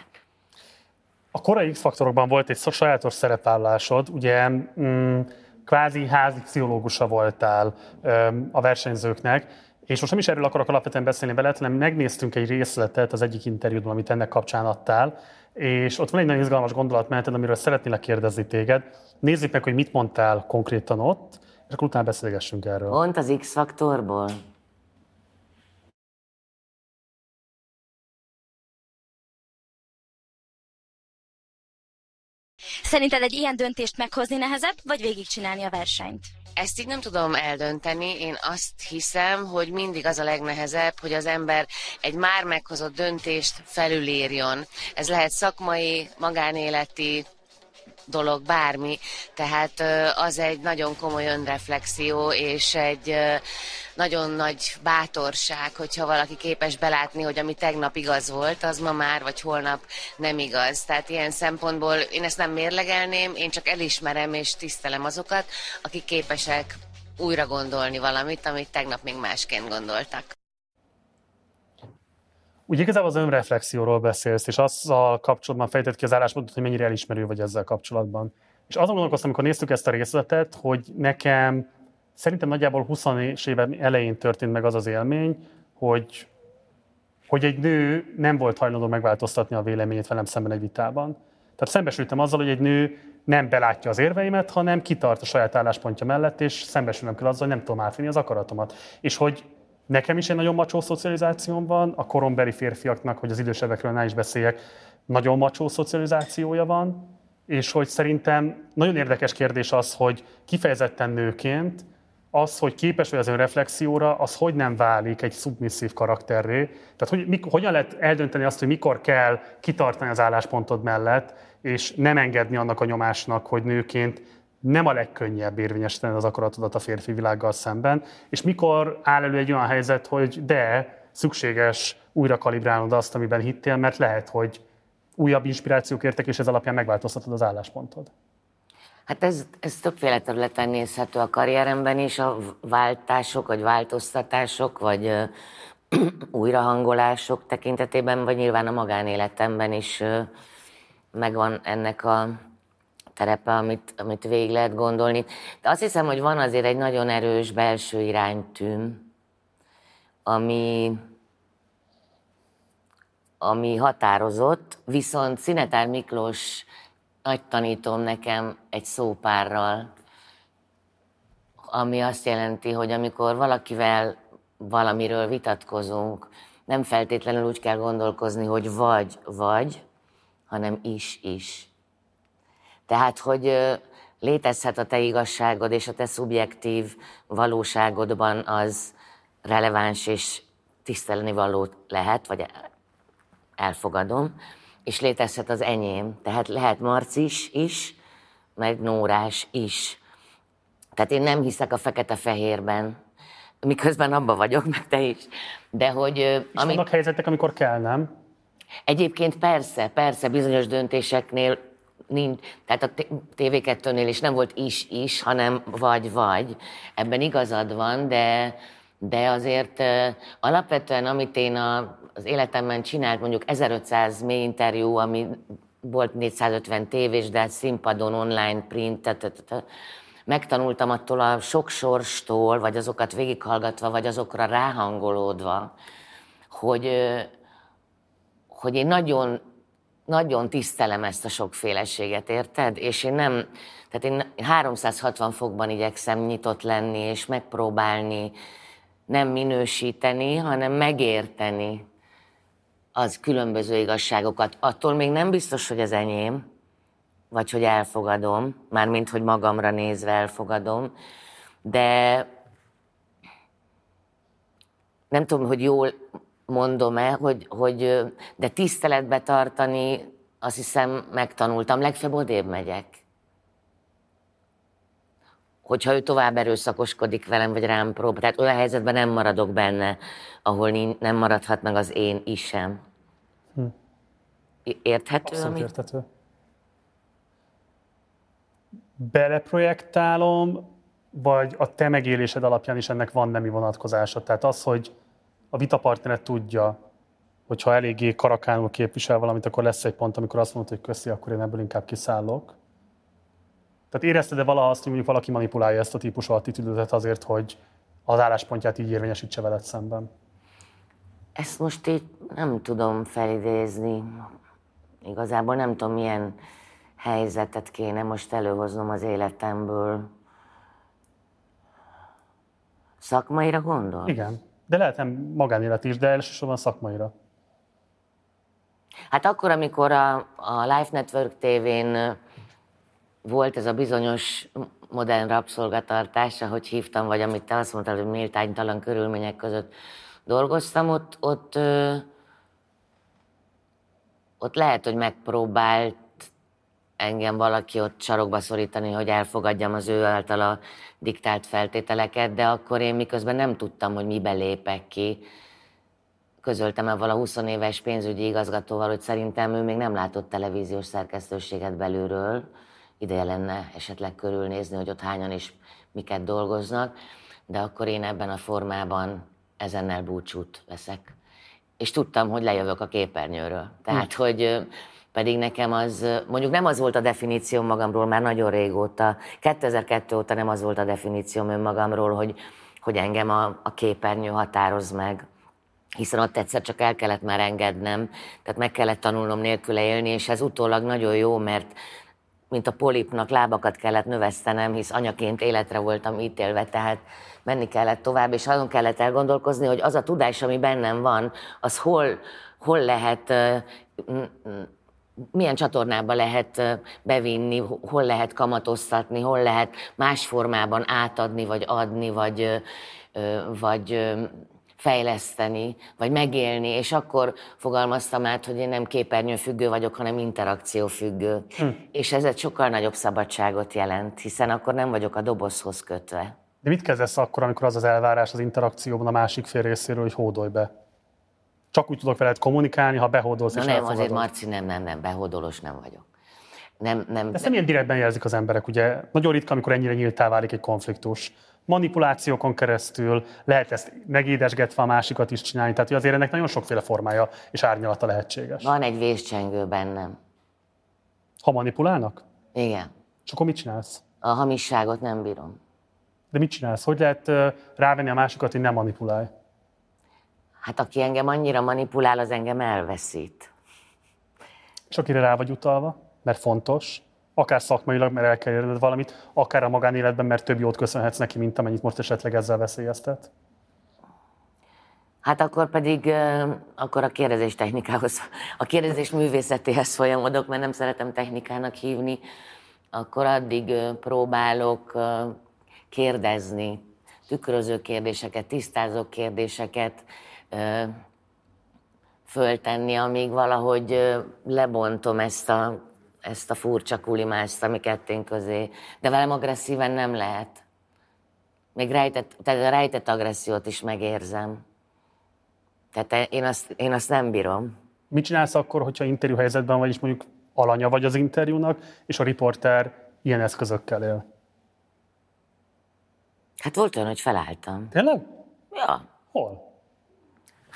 A korai X-faktorokban volt egy sajátos szerepállásod, ugye mm, kvázi házi pszichológusa voltál mm, a versenyzőknek, és most nem is erről akarok alapvetően beszélni veled, hanem megnéztünk egy részletet az egyik interjúdban, amit ennek kapcsán adtál, és ott van egy nagyon izgalmas gondolatmeneted, amiről szeretnélek kérdezni téged. Nézzük meg, hogy mit mondtál konkrétan ott, és akkor utána beszélgessünk erről. Pont az X-faktorból? Szerinted egy ilyen döntést meghozni nehezebb, vagy végigcsinálni a versenyt? Ezt így nem tudom eldönteni. Én azt hiszem, hogy mindig az a legnehezebb, hogy az ember egy már meghozott döntést felülírjon. Ez lehet szakmai, magánéleti, dolog, bármi. Tehát az egy nagyon komoly önreflexió, és egy nagyon nagy bátorság, hogyha valaki képes belátni, hogy ami tegnap igaz volt, az ma már vagy holnap nem igaz. Tehát ilyen szempontból én ezt nem mérlegelném, én csak elismerem és tisztelem azokat, akik képesek újra gondolni valamit, amit tegnap még másként gondoltak. Úgy igazából az önreflexióról beszélsz, és azzal kapcsolatban fejtett ki az álláspontot, hogy mennyire elismerő vagy ezzel kapcsolatban. És azon gondolkoztam, amikor néztük ezt a részletet, hogy nekem Szerintem nagyjából 20 éve elején történt meg az az élmény, hogy, hogy egy nő nem volt hajlandó megváltoztatni a véleményét velem szemben egy vitában. Tehát szembesültem azzal, hogy egy nő nem belátja az érveimet, hanem kitart a saját álláspontja mellett, és szembesülnem kell azzal, hogy nem tudom átvinni az akaratomat. És hogy nekem is egy nagyon macsó szocializációm van, a korombeli férfiaknak, hogy az idősebbekről ne is beszéljek, nagyon macsó szocializációja van, és hogy szerintem nagyon érdekes kérdés az, hogy kifejezetten nőként az, hogy képes vagy az önreflexióra, az hogy nem válik egy szubmisszív karakterré. Tehát hogy, mik, hogyan lehet eldönteni azt, hogy mikor kell kitartani az álláspontod mellett, és nem engedni annak a nyomásnak, hogy nőként nem a legkönnyebb érvényesíteni az akaratodat a férfi világgal szemben, és mikor áll elő egy olyan helyzet, hogy de szükséges újra kalibrálnod azt, amiben hittél, mert lehet, hogy újabb inspirációk értek, és ez alapján megváltoztatod az álláspontod. Hát ez, ez többféle területen nézhető a karrieremben is, a váltások, vagy változtatások, vagy ö, újrahangolások tekintetében, vagy nyilván a magánéletemben is ö, megvan ennek a terepe, amit, amit végig lehet gondolni. De azt hiszem, hogy van azért egy nagyon erős belső iránytűm, ami, ami határozott, viszont Szinetár Miklós nagy tanítom nekem egy szópárral, ami azt jelenti, hogy amikor valakivel valamiről vitatkozunk, nem feltétlenül úgy kell gondolkozni, hogy vagy, vagy, hanem is, is. Tehát, hogy létezhet a te igazságod és a te szubjektív valóságodban az releváns és tisztelni való lehet, vagy elfogadom, és létezhet az enyém. Tehát lehet Marcis is, meg Nórás is. Tehát én nem hiszek a fekete-fehérben, miközben abba vagyok, meg te is. De hogy... És ami... vannak helyzetek, amikor kell, nem? Egyébként persze, persze, bizonyos döntéseknél nincs, tehát a TV2-nél is nem volt is-is, hanem vagy-vagy. Ebben igazad van, de, de azért alapvetően, amit én a, az életemben csinált, mondjuk 1500 mély interjú, ami volt 450 tévés, de színpadon, online, print, megtanultam attól a sok sorstól, vagy azokat végighallgatva, vagy azokra ráhangolódva, hogy, hogy én nagyon, nagyon tisztelem ezt a sokféleséget, érted? És én nem, tehát én 360 fokban igyekszem nyitott lenni, és megpróbálni nem minősíteni, hanem megérteni az különböző igazságokat. Attól még nem biztos, hogy az enyém, vagy hogy elfogadom, mármint, hogy magamra nézve elfogadom, de nem tudom, hogy jól mondom-e, hogy, hogy de tiszteletbe tartani, azt hiszem megtanultam, legfeljebb odébb megyek. Hogyha ő tovább erőszakoskodik velem, vagy rám prób, tehát olyan helyzetben nem maradok benne, ahol nem maradhat meg az én is sem. Hm. Érthető? Abszolút amit... érthető. Beleprojektálom, vagy a te megélésed alapján is ennek van nemi vonatkozása? Tehát az, hogy a vitapartneret tudja, hogyha eléggé karakánul képvisel valamit, akkor lesz egy pont, amikor azt mondod, hogy köszi, akkor én ebből inkább kiszállok. Tehát érezted-e valaha azt, hogy mondjuk valaki manipulálja ezt a típusú attitűdöt azért, hogy az álláspontját így érvényesítse veled szemben? Ezt most így nem tudom felidézni. Igazából nem tudom, milyen helyzetet kéne most előhoznom az életemből. Szakmaira gondol? Igen. De lehet nem magánélet is, de elsősorban szakmaira. Hát akkor, amikor a, a Life Network TV-n volt ez a bizonyos modern rabszolgatartás, ahogy hívtam, vagy amit te azt mondtad, hogy méltánytalan körülmények között dolgoztam, ott, ott, ott lehet, hogy megpróbált engem valaki ott sarokba szorítani, hogy elfogadjam az ő általa diktált feltételeket, de akkor én miközben nem tudtam, hogy mibe lépek ki. Közöltem el a 20 éves pénzügyi igazgatóval, hogy szerintem ő még nem látott televíziós szerkesztőséget belülről. Ideje lenne esetleg körülnézni, hogy ott hányan is miket dolgoznak, de akkor én ebben a formában ezennel búcsút veszek. És tudtam, hogy lejövök a képernyőről. Tehát, hm. hogy pedig nekem az, mondjuk nem az volt a definíció magamról már nagyon régóta, 2002 óta nem az volt a definícióm önmagamról, hogy, hogy engem a, a képernyő határoz meg hiszen ott egyszer csak el kellett már engednem, tehát meg kellett tanulnom nélküle élni, és ez utólag nagyon jó, mert mint a polipnak lábakat kellett növesztenem, hisz anyaként életre voltam ítélve, tehát menni kellett tovább, és azon kellett elgondolkozni, hogy az a tudás, ami bennem van, az hol, hol lehet, milyen csatornába lehet bevinni, hol lehet kamatoztatni, hol lehet más formában átadni, vagy adni, vagy, vagy fejleszteni, vagy megélni, és akkor fogalmaztam át, hogy én nem képernyőfüggő vagyok, hanem interakciófüggő. Hm. És ez egy sokkal nagyobb szabadságot jelent, hiszen akkor nem vagyok a dobozhoz kötve. De mit kezdesz akkor, amikor az az elvárás az interakcióban a másik fél részéről, hogy hódolj be? Csak úgy tudok veled kommunikálni, ha behódolsz Na és nem, elfogadod. azért Marci, nem, nem, nem, behódolós nem vagyok. Nem, nem, Ezt nem ilyen direktben jelzik az emberek, ugye? Nagyon ritka, amikor ennyire nyíltá válik egy konfliktus. Manipulációkon keresztül lehet ezt megédesgetve a másikat is csinálni, tehát azért ennek nagyon sokféle formája és árnyalata lehetséges. Van egy vészcsengő bennem. Ha manipulálnak? Igen. És akkor mit csinálsz? A hamisságot nem bírom. De mit csinálsz? Hogy lehet rávenni a másikat, hogy nem manipulálj? Hát aki engem annyira manipulál, az engem elveszít. És akire rá vagy utalva, mert fontos, akár szakmailag, mert el kell érned valamit, akár a magánéletben, mert több jót köszönhetsz neki, mint amennyit most esetleg ezzel veszélyeztet. Hát akkor pedig akkor a kérdezés technikához, a kérdezés művészetéhez folyamodok, mert nem szeretem technikának hívni, akkor addig próbálok kérdezni, tükröző kérdéseket, tisztázó kérdéseket föltenni, amíg valahogy lebontom ezt a ezt a furcsa kulimást, ami kettőnk közé. De velem agresszíven nem lehet. Még rejtett, tehát a rejtett agressziót is megérzem. Tehát én azt, én azt nem bírom. Mit csinálsz akkor, hogyha interjú helyzetben vagy, és mondjuk alanya vagy az interjúnak, és a riporter ilyen eszközökkel él? Hát volt olyan, hogy felálltam. Tényleg? Ja. Hol?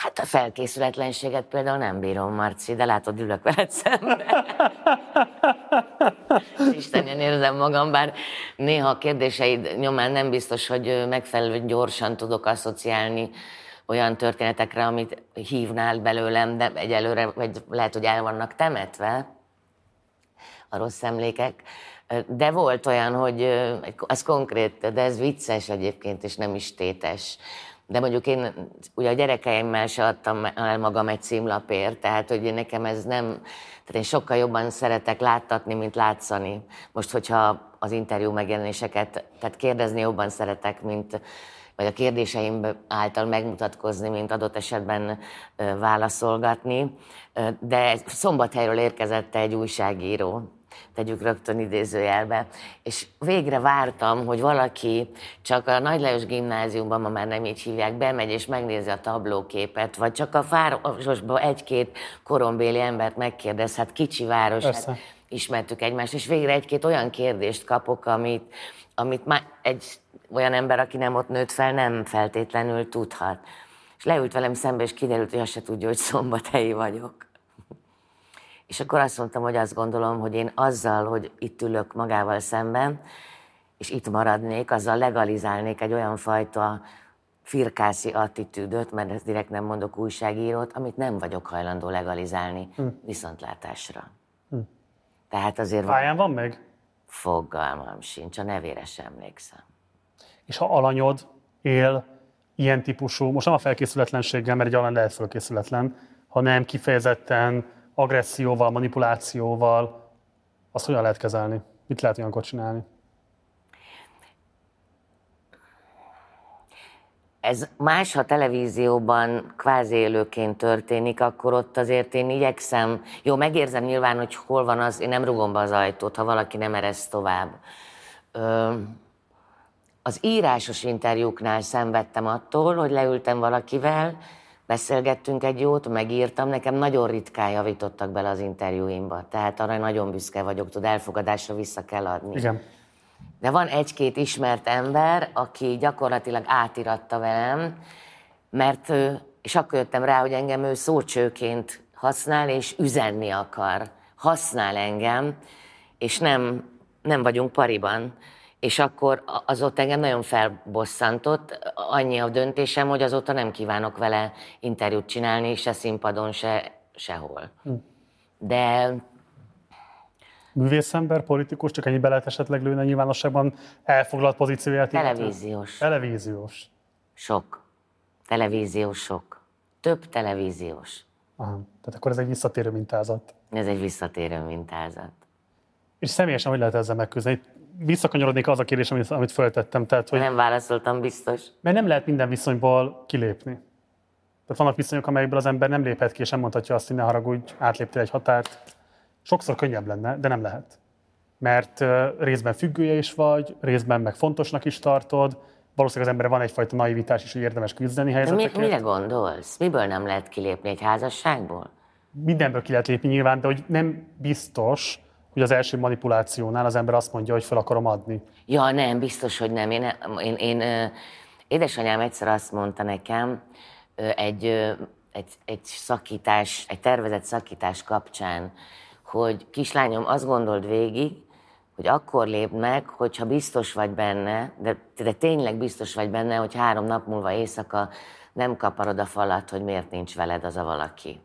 Hát a felkészületlenséget például nem bírom, Marci, de látod, ülök veled szemben. Isten, érzem magam, bár néha a kérdéseid nyomán nem biztos, hogy megfelelően gyorsan tudok asszociálni olyan történetekre, amit hívnál belőlem, de egyelőre, vagy lehet, hogy el vannak temetve a rossz emlékek. De volt olyan, hogy ez konkrét, de ez vicces egyébként, és nem is tétes de mondjuk én ugye a gyerekeimmel se adtam el magam egy címlapért, tehát hogy nekem ez nem, tehát én sokkal jobban szeretek láttatni, mint látszani. Most, hogyha az interjú megjelenéseket, tehát kérdezni jobban szeretek, mint vagy a kérdéseim által megmutatkozni, mint adott esetben válaszolgatni. De szombathelyről érkezett egy újságíró, tegyük rögtön idézőjelbe. És végre vártam, hogy valaki csak a Nagy Lajos gimnáziumban, ma már nem így hívják, bemegy és megnézi a tablóképet, vagy csak a városban egy-két korombéli embert megkérdez, hát kicsi város, hát ismertük egymást, és végre egy-két olyan kérdést kapok, amit, amit már egy olyan ember, aki nem ott nőtt fel, nem feltétlenül tudhat. És leült velem szembe, és kiderült, hogy azt se tudja, hogy szombathelyi vagyok. És akkor azt mondtam, hogy azt gondolom, hogy én azzal, hogy itt ülök magával szemben, és itt maradnék, azzal legalizálnék egy olyan fajta firkászi attitűdöt, mert ezt direkt nem mondok újságírót, amit nem vagyok hajlandó legalizálni hm. viszontlátásra. Hm. Tehát azért... Pályán van meg? Fogalmam sincs, a nevére sem emlékszem. És ha alanyod él ilyen típusú, most nem a felkészületlenséggel, mert egy alany lehet felkészületlen, hanem kifejezetten agresszióval, manipulációval, azt hogyan lehet kezelni? Mit lehet olyankor csinálni? Ez más, ha televízióban kvázi élőként történik, akkor ott azért én igyekszem, jó, megérzem nyilván, hogy hol van az, én nem rugom be az ajtót, ha valaki nem eresz tovább. Ö, az írásos interjúknál szenvedtem attól, hogy leültem valakivel, beszélgettünk egy jót, megírtam, nekem nagyon ritkán javítottak bele az interjúimba, tehát arra nagyon büszke vagyok, tud elfogadásra vissza kell adni. Igen. De van egy-két ismert ember, aki gyakorlatilag átiratta velem, mert ő, és akkor jöttem rá, hogy engem ő szócsőként használ, és üzenni akar használ engem, és nem, nem vagyunk pariban. És akkor az ott engem nagyon felbosszantott, annyi a döntésem, hogy azóta nem kívánok vele interjút csinálni, se színpadon, se sehol. Hm. De művészember, politikus, csak ennyi lehet esetleg lőni a nyilvánosságban elfoglalt pozícióját? Televíziós. Televíziós. Sok. Televíziós sok. Több televíziós. Aha. Tehát akkor ez egy visszatérő mintázat. Ez egy visszatérő mintázat. És személyesen hogy lehet ezzel megküzdeni? Visszakanyarodnék az a kérdés, amit, amit föltettem. Tehát, hogy nem válaszoltam biztos. Mert nem lehet minden viszonyból kilépni. Tehát vannak viszonyok, amelyekből az ember nem léphet ki, és nem mondhatja azt, hogy ne haragudj, átléptél egy határt. Sokszor könnyebb lenne, de nem lehet. Mert részben függője is vagy, részben meg fontosnak is tartod, valószínűleg az ember van egyfajta naivitás is, hogy érdemes küzdeni helyzetekért. Mi, mire gondolsz? Miből nem lehet kilépni egy házasságból? Mindenből ki lehet lépni nyilván, de hogy nem biztos, hogy az első manipulációnál az ember azt mondja, hogy fel akarom adni. Ja, nem, biztos, hogy nem. Én, én, én édesanyám egyszer azt mondta nekem, egy, egy, egy szakítás, egy tervezett szakítás kapcsán, hogy kislányom, azt gondold végig, hogy akkor lép meg, hogyha biztos vagy benne, de, de tényleg biztos vagy benne, hogy három nap múlva éjszaka nem kaparod a falat, hogy miért nincs veled az a valaki.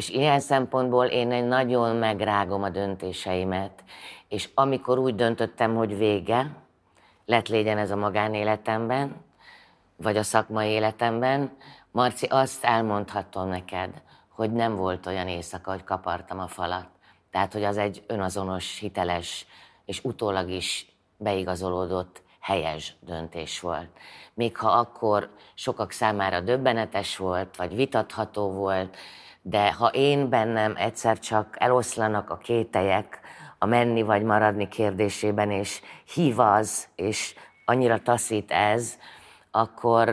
És ilyen szempontból én egy nagyon megrágom a döntéseimet, és amikor úgy döntöttem, hogy vége, lett légyen ez a magánéletemben, vagy a szakmai életemben, Marci, azt elmondhatom neked, hogy nem volt olyan éjszaka, hogy kapartam a falat. Tehát, hogy az egy önazonos, hiteles és utólag is beigazolódott helyes döntés volt. Még ha akkor sokak számára döbbenetes volt, vagy vitatható volt, de ha én bennem egyszer csak eloszlanak a kételyek a menni vagy maradni kérdésében, és hív az, és annyira taszít ez, akkor,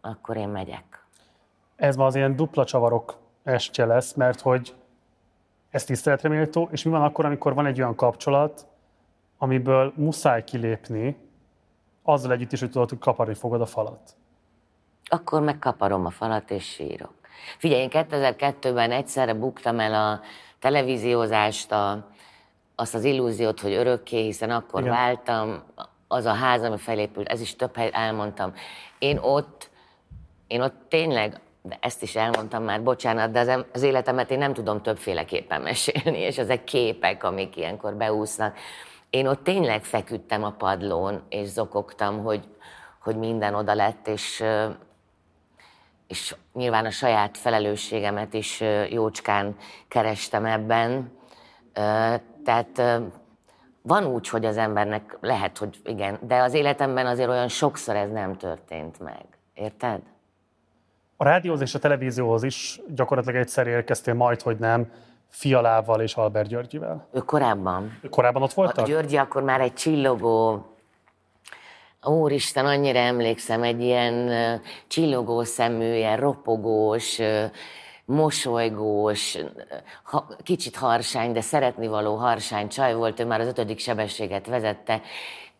akkor én megyek. Ez ma az ilyen dupla csavarok estje lesz, mert hogy ez tiszteletre méltó, és mi van akkor, amikor van egy olyan kapcsolat, amiből muszáj kilépni, azzal együtt is, hogy tudod, hogy kaparni fogod a falat. Akkor megkaparom a falat, és sírok. Figyelj, én 2002-ben egyszerre buktam el a televíziózást, a, azt az illúziót, hogy örökké, hiszen akkor Igen. váltam, az a ház, ami felépült, ez is több helyet elmondtam. Én ott, én ott tényleg de ezt is elmondtam már, bocsánat, de az, az életemet én nem tudom többféleképpen mesélni, és ezek képek, amik ilyenkor beúsznak. Én ott tényleg feküdtem a padlón, és zokogtam, hogy, hogy minden oda lett, és, és nyilván a saját felelősségemet is jócskán kerestem ebben. Tehát van úgy, hogy az embernek lehet, hogy igen, de az életemben azért olyan sokszor ez nem történt meg. Érted? A rádióhoz és a televízióhoz is gyakorlatilag egyszer érkeztél majd, hogy nem, Fialával és Albert Györgyivel. Ő korábban. Ő korábban ott voltak? A Györgyi akkor már egy csillogó, Úristen, annyira emlékszem, egy ilyen csillogó szemű, ilyen ropogós, mosolygós, ha, kicsit harsány, de szeretni való harsány csaj volt, ő már az ötödik sebességet vezette,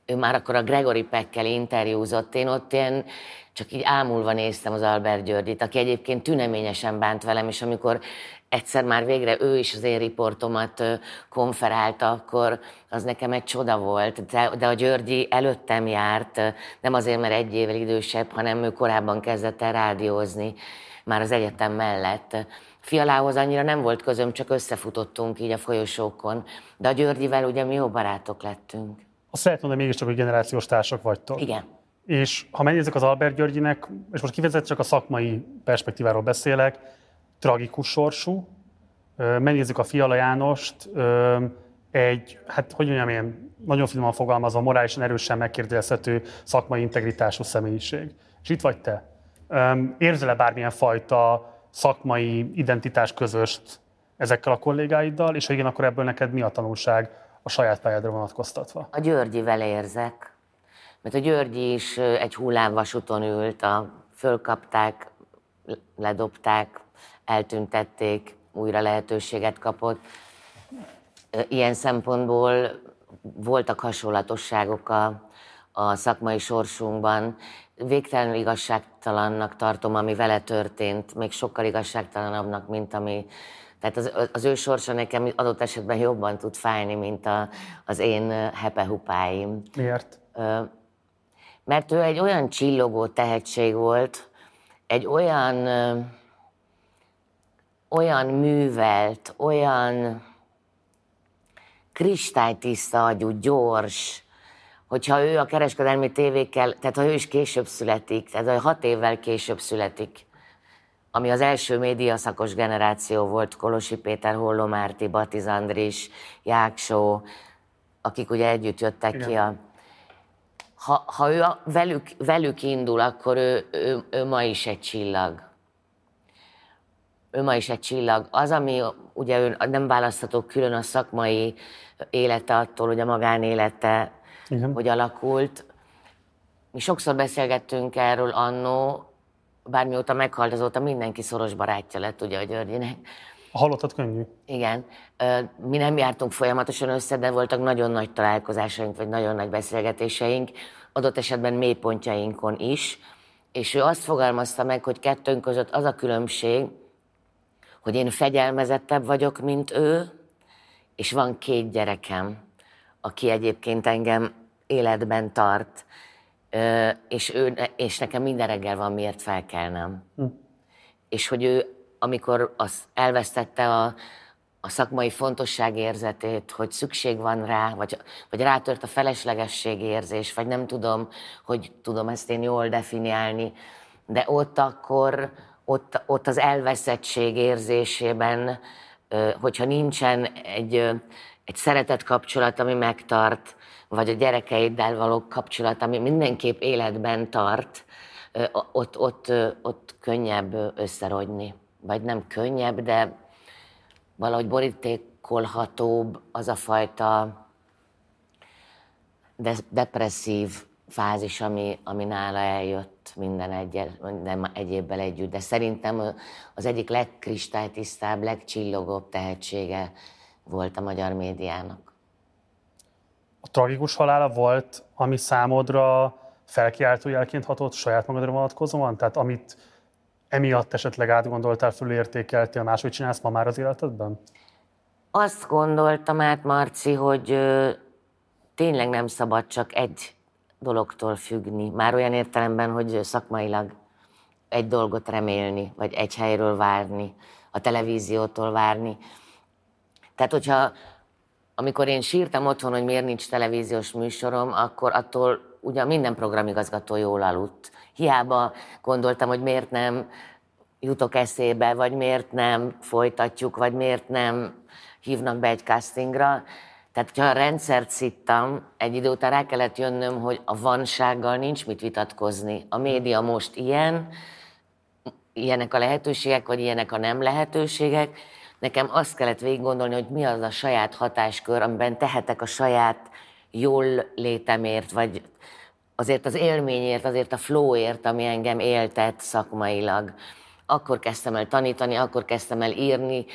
ő már akkor a Gregory Peckkel interjúzott, én ott ilyen csak így ámulva néztem az Albert Györgyit, aki egyébként tüneményesen bánt velem, és amikor egyszer már végre ő is az én riportomat konferálta, akkor az nekem egy csoda volt. De, de a Györgyi előttem járt, nem azért, mert egy évvel idősebb, hanem ő korábban kezdett el rádiózni, már az egyetem mellett. Fialához annyira nem volt közöm, csak összefutottunk így a folyosókon. De a Györgyivel ugye mi jó barátok lettünk. Azt lehet mondani, mégiscsak, hogy generációs társak vagytok. Igen. És ha megnézzük az Albert Györgyinek, és most kifejezett csak a szakmai perspektíváról beszélek, tragikus sorsú. Megnézzük a Fiala Jánost, egy, hát hogy mondjam én, nagyon finoman fogalmazva, morálisan erősen megkérdezhető szakmai integritású személyiség. És itt vagy te. Érzel-e bármilyen fajta szakmai identitás közöst ezekkel a kollégáiddal, és ha igen, akkor ebből neked mi a tanulság a saját pályádra vonatkoztatva? A Györgyivel érzek mert a Györgyi is egy hullámvasúton ült, a, fölkapták, ledobták, eltüntették, újra lehetőséget kapott. Ilyen szempontból voltak hasonlatosságok a, a szakmai sorsunkban. Végtelenül igazságtalannak tartom, ami vele történt, még sokkal igazságtalanabbnak, mint ami Tehát az, az ő sorsa nekem adott esetben jobban tud fájni, mint a, az én hepehupáim. Miért? Mert ő egy olyan csillogó tehetség volt, egy olyan, olyan művelt, olyan kristálytiszta agyú, gyors, hogyha ő a kereskedelmi tévékkel, tehát ha ő is később születik, tehát ha hat évvel később születik, ami az első médiaszakos generáció volt, Kolosi Péter, Holló Márti, Batiz Andris, Jáksó, akik ugye együtt jöttek Igen. ki a... Ha, ha ő a, velük, velük indul, akkor ő, ő, ő ma is egy csillag. Ő ma is egy csillag. Az, ami ugye ő nem választható külön a szakmai élete attól, hogy a magánélete Igen. hogy alakult. Mi sokszor beszélgettünk erről annó, bármióta meghalt, azóta mindenki szoros barátja lett, ugye a Györgyinek. A halottat könnyű. Igen. Mi nem jártunk folyamatosan össze, de voltak nagyon nagy találkozásaink, vagy nagyon nagy beszélgetéseink, adott esetben mélypontjainkon is, és ő azt fogalmazta meg, hogy kettőnk között az a különbség, hogy én fegyelmezettebb vagyok, mint ő, és van két gyerekem, aki egyébként engem életben tart, és, ő, és nekem minden reggel van miért felkelnem. Hm. És hogy ő, amikor az elvesztette a, a szakmai fontosságérzetét, hogy szükség van rá, vagy, vagy rátört a feleslegesség érzés, vagy nem tudom, hogy tudom ezt én jól definiálni, de ott akkor, ott, ott az elveszettség érzésében, hogyha nincsen egy, egy szeretet kapcsolat, ami megtart, vagy a gyerekeiddel való kapcsolat, ami mindenképp életben tart, ott, ott, ott könnyebb összerogyni. Vagy nem könnyebb, de valahogy borítékolhatóbb az a fajta de, depresszív fázis, ami, ami nála eljött minden, egy, minden egyébbel együtt. De szerintem az egyik legkristálytisztább, legcsillogóbb tehetsége volt a magyar médiának a tragikus halála volt, ami számodra felkiáltó jelként hatott saját magadra vonatkozóan? Tehát amit emiatt esetleg átgondoltál, fölértékeltél, máshogy csinálsz ma már az életedben? Azt gondoltam át, Marci, hogy ö, tényleg nem szabad csak egy dologtól függni. Már olyan értelemben, hogy szakmailag egy dolgot remélni, vagy egy helyről várni, a televíziótól várni. Tehát, hogyha amikor én sírtam otthon, hogy miért nincs televíziós műsorom, akkor attól ugye minden programigazgató jól aludt. Hiába gondoltam, hogy miért nem jutok eszébe, vagy miért nem folytatjuk, vagy miért nem hívnak be egy castingra. Tehát, ha a rendszert szittam, egy idő után rá kellett jönnöm, hogy a vansággal nincs mit vitatkozni. A média most ilyen, ilyenek a lehetőségek, vagy ilyenek a nem lehetőségek, nekem azt kellett végig gondolni, hogy mi az a saját hatáskör, amiben tehetek a saját jól létemért, vagy azért az élményért, azért a flowért, ami engem éltet szakmailag. Akkor kezdtem el tanítani, akkor kezdtem el írni,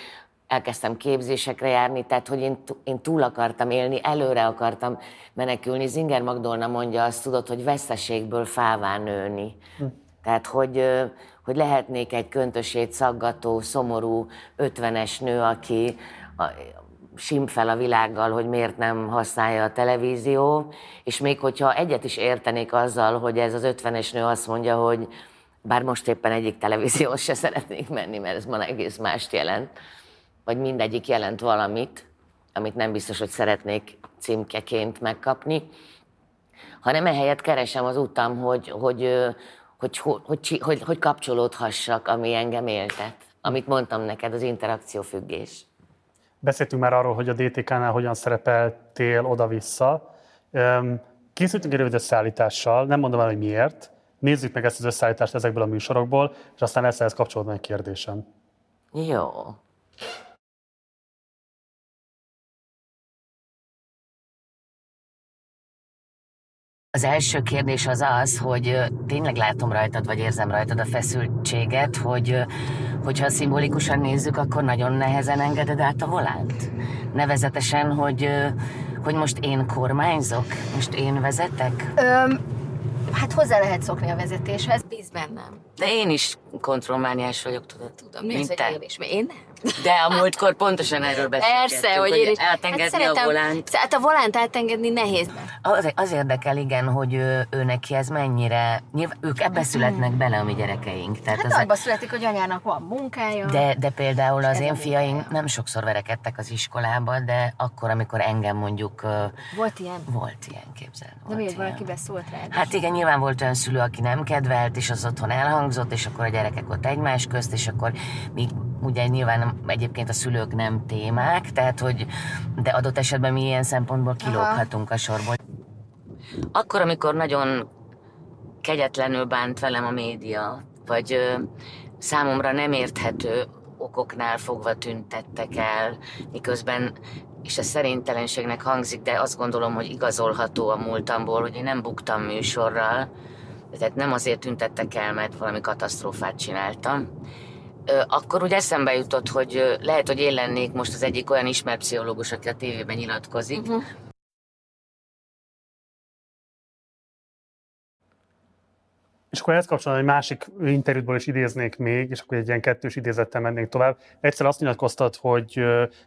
elkezdtem képzésekre járni, tehát hogy én, én túl akartam élni, előre akartam menekülni. Zinger Magdolna mondja azt, tudod, hogy veszteségből fává nőni. Hm. Tehát, hogy, hogy lehetnék egy köntösét szaggató, szomorú, ötvenes nő, aki simfel a világgal, hogy miért nem használja a televízió, és még hogyha egyet is értenék azzal, hogy ez az ötvenes nő azt mondja, hogy bár most éppen egyik televíziós se szeretnék menni, mert ez ma egész mást jelent, vagy mindegyik jelent valamit, amit nem biztos, hogy szeretnék címkeként megkapni, hanem ehelyett keresem az utam, hogy, hogy, hogy, hogy, hogy, hogy kapcsolódhassak, ami engem éltet. Amit mondtam neked, az interakció függés. Beszéltünk már arról, hogy a DTK-nál hogyan szerepeltél oda-vissza. Készültünk egy rövid összeállítással, nem mondom el, hogy miért. Nézzük meg ezt az összeállítást ezekből a műsorokból, és aztán lesz ehhez kapcsolódni egy kérdésem. Jó. Az első kérdés az az, hogy tényleg látom rajtad, vagy érzem rajtad a feszültséget, hogy hogyha szimbólikusan nézzük, akkor nagyon nehezen engeded át a volánt. Nevezetesen, hogy, hogy most én kormányzok, most én vezetek? Öm, hát hozzá lehet szokni a vezetéshez. Bíz bennem. De én is kontrollmániás vagyok, tudod. Tudom, mi az, hogy én is, én nem. De a múltkor pontosan erről beszélgettünk, Persze, hogy, én is. átengedni hát a volánt. Hát a volánt átengedni nehéz. Az, az érdekel, igen, hogy ő, ő neki ez mennyire... Nyilván, ők ebbe születnek bele a mi gyerekeink. Tehát hát az abba születik, hogy anyának van munkája. De, de például az én fiaim nem sokszor verekedtek az iskolába, de akkor, amikor engem mondjuk... Volt ilyen? Volt ilyen, képzeld. De miért valaki beszólt rá? Hát igen, nyilván volt olyan szülő, aki nem kedvelt, és az otthon elhangzott, és akkor a gyerekek ott egymás közt, és akkor mi ugye nyilván egyébként a szülők nem témák, tehát hogy de adott esetben mi ilyen szempontból kilóghatunk a sorból. Akkor, amikor nagyon kegyetlenül bánt velem a média, vagy ö, számomra nem érthető okoknál fogva tüntettek el, miközben, és ez szerintelenségnek hangzik, de azt gondolom, hogy igazolható a múltamból, hogy én nem buktam műsorral, tehát nem azért tüntettek el, mert valami katasztrófát csináltam, akkor úgy eszembe jutott, hogy lehet, hogy én lennék most az egyik olyan ismert pszichológus, aki a tévében nyilatkozik. Uh-huh. És akkor ezt kapcsolatban egy másik interjútból is idéznék még, és akkor egy ilyen kettős idézettel mennénk tovább. Egyszer azt nyilatkoztat, hogy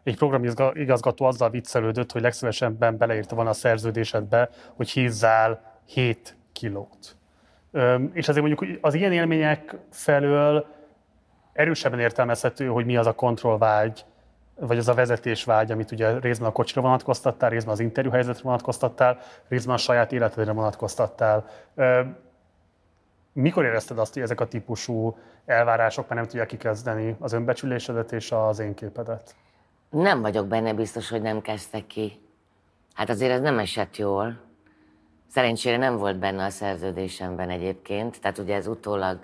egy programigazgató azzal viccelődött, hogy legszívesebben beleírta volna a szerződésedbe, hogy hízzál 7 kilót. És azért mondjuk az ilyen élmények felől erősebben értelmezhető, hogy mi az a kontrollvágy, vagy az a vezetésvágy, amit ugye részben a kocsira vonatkoztattál, részben az interjú helyzetre vonatkoztattál, részben a saját életedre vonatkoztattál. Mikor érezted azt, hogy ezek a típusú elvárások már nem tudják kikezdeni az önbecsülésedet és az én képedet? Nem vagyok benne biztos, hogy nem kezdtek ki. Hát azért ez nem esett jól. Szerencsére nem volt benne a szerződésemben egyébként, tehát ugye ez utólag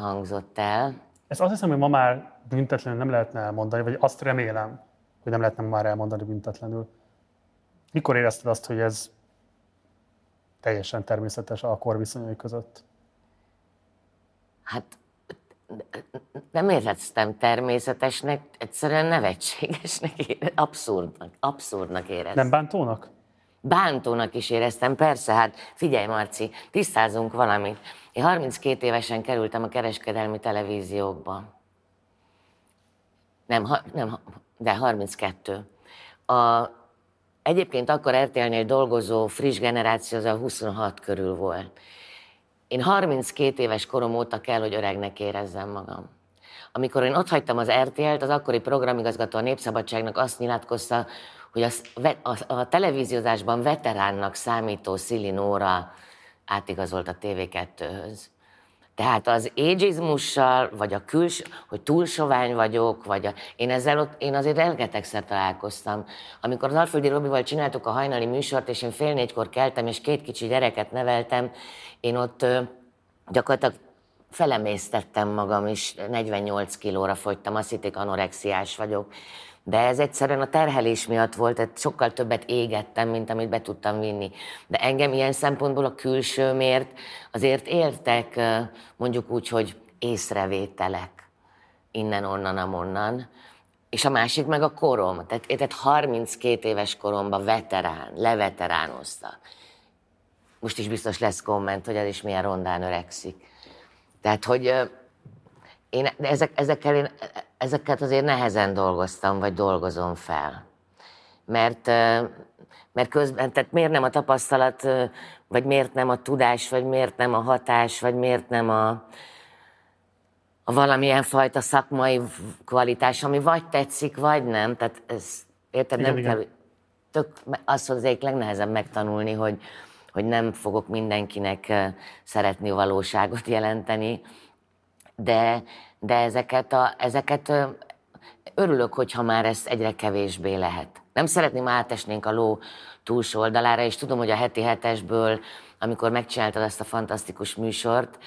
hangzott el. Ezt azt hiszem, hogy ma már büntetlenül nem lehetne elmondani, vagy azt remélem, hogy nem lehetne már elmondani büntetlenül. Mikor érezted azt, hogy ez teljesen természetes a korviszonyai között? Hát nem éreztem természetesnek, egyszerűen nevetségesnek, abszurdnak, abszurdnak éreztem. Nem bántónak? Bántónak is éreztem, persze, hát figyelj Marci, tisztázunk valamit. Én 32 évesen kerültem a kereskedelmi televíziókba. Nem, ha, nem de 32. A, egyébként akkor RTL-nél dolgozó friss generáció az a 26 körül volt. Én 32 éves korom óta kell, hogy öregnek érezzem magam. Amikor én ott hagytam az RTL-t, az akkori programigazgató a Népszabadságnak azt nyilatkozta, hogy a, a, a televíziózásban veteránnak számító Szili Nóra átigazolt a TV2-höz. Tehát az ageizmussal, vagy a küls, hogy túl sovány vagyok, vagy a, én ezzel ott, én azért rengetegszer találkoztam. Amikor az Alföldi Robival csináltuk a hajnali műsort, és én fél négykor keltem, és két kicsi gyereket neveltem, én ott ö, gyakorlatilag felemésztettem magam, és 48 kilóra fogytam, azt hitték anorexiás vagyok. De ez egyszerűen a terhelés miatt volt, tehát sokkal többet égettem, mint amit be tudtam vinni. De engem ilyen szempontból a külsőmért azért értek mondjuk úgy, hogy észrevételek innen, onnan, amonnan. És a másik meg a korom. Tehát, tehát 32 éves koromban veterán, leveteránozta. Most is biztos lesz komment, hogy ez is milyen rondán öregszik. Tehát, hogy én ezek, ezekkel én ezeket azért nehezen dolgoztam, vagy dolgozom fel. Mert, mert közben, tehát miért nem a tapasztalat, vagy miért nem a tudás, vagy miért nem a hatás, vagy miért nem a, a valamilyen fajta szakmai kvalitás, ami vagy tetszik, vagy nem. Tehát ez, érted, igen, nem igen. kell, tök, azt az egyik legnehezebb megtanulni, hogy, hogy nem fogok mindenkinek szeretni valóságot jelenteni, de, de ezeket, a, ezeket örülök, hogyha már ez egyre kevésbé lehet. Nem szeretném átesnénk a ló túlsó oldalára, és tudom, hogy a heti hetesből, amikor megcsináltad ezt a fantasztikus műsort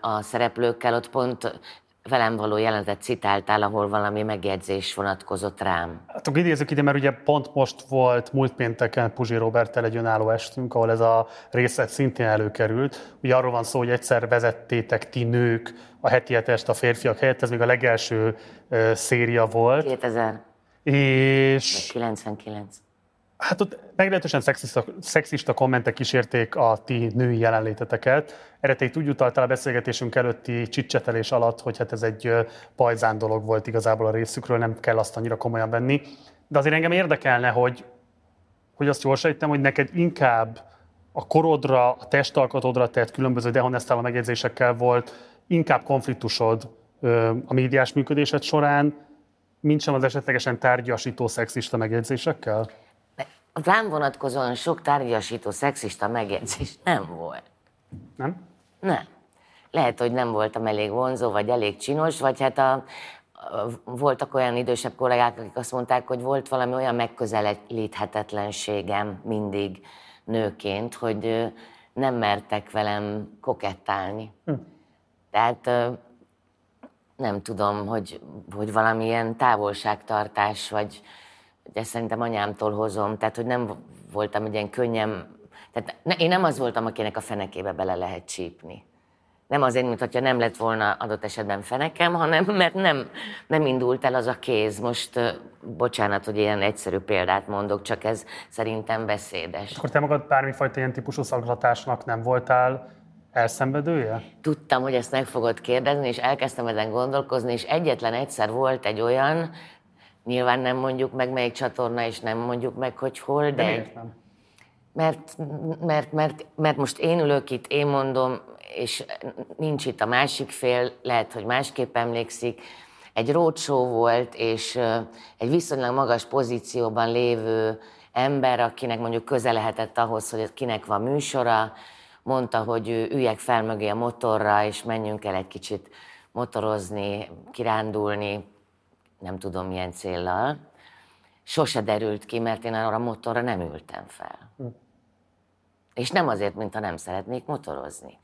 a szereplőkkel, ott pont velem való jelenetet citáltál, ahol valami megjegyzés vonatkozott rám. Hát akkor idézzük ide, mert ugye pont most volt múlt pénteken Puzsi Roberttel egy önálló estünk, ahol ez a részlet szintén előkerült. Ugye arról van szó, hogy egyszer vezettétek ti nők a heti hetest a férfiak helyett, ez még a legelső széria volt. 2000. És... 99. Hát ott meglehetősen szexista, szexista kommentek kísérték a ti női jelenléteteket. Erre te úgy utaltál a beszélgetésünk előtti csicsetelés alatt, hogy hát ez egy pajzán dolog volt igazából a részükről, nem kell azt annyira komolyan venni. De azért engem érdekelne, hogy, hogy azt jól sejtem, hogy neked inkább a korodra, a testalkatodra tett különböző dehonestáló megjegyzésekkel volt inkább konfliktusod a médiás működésed során, mint sem az esetlegesen tárgyasító szexista megjegyzésekkel? Rám vonatkozóan sok tárgyasító szexista megjegyzés nem volt. Nem? Nem. Lehet, hogy nem voltam elég vonzó, vagy elég csinos, vagy hát a, a, voltak olyan idősebb kollégák, akik azt mondták, hogy volt valami olyan megközelíthetetlenségem mindig nőként, hogy nem mertek velem kokettálni. Hm. Tehát nem tudom, hogy, hogy valamilyen távolságtartás, vagy de szerintem anyámtól hozom, tehát hogy nem voltam egy ilyen könnyen, tehát ne, én nem az voltam, akinek a fenekébe bele lehet csípni. Nem azért, mint hogyha nem lett volna adott esetben fenekem, hanem mert nem, nem indult el az a kéz. Most bocsánat, hogy ilyen egyszerű példát mondok, csak ez szerintem beszédes. Akkor te magad bármifajta ilyen típusú szaglatásnak nem voltál elszenvedője? Tudtam, hogy ezt meg fogod kérdezni, és elkezdtem ezen gondolkozni, és egyetlen egyszer volt egy olyan, nyilván nem mondjuk meg melyik csatorna, és nem mondjuk meg, hogy hol, de... de? Mert, mert, mert, mert most én ülök itt, én mondom, és nincs itt a másik fél, lehet, hogy másképp emlékszik. Egy roadshow volt, és egy viszonylag magas pozícióban lévő ember, akinek mondjuk köze lehetett ahhoz, hogy kinek van műsora, mondta, hogy üljek fel mögé a motorra, és menjünk el egy kicsit motorozni, kirándulni, nem tudom milyen céllal. Sose derült ki, mert én arra a motorra nem ültem fel. Hm. És nem azért, mintha nem szeretnék motorozni.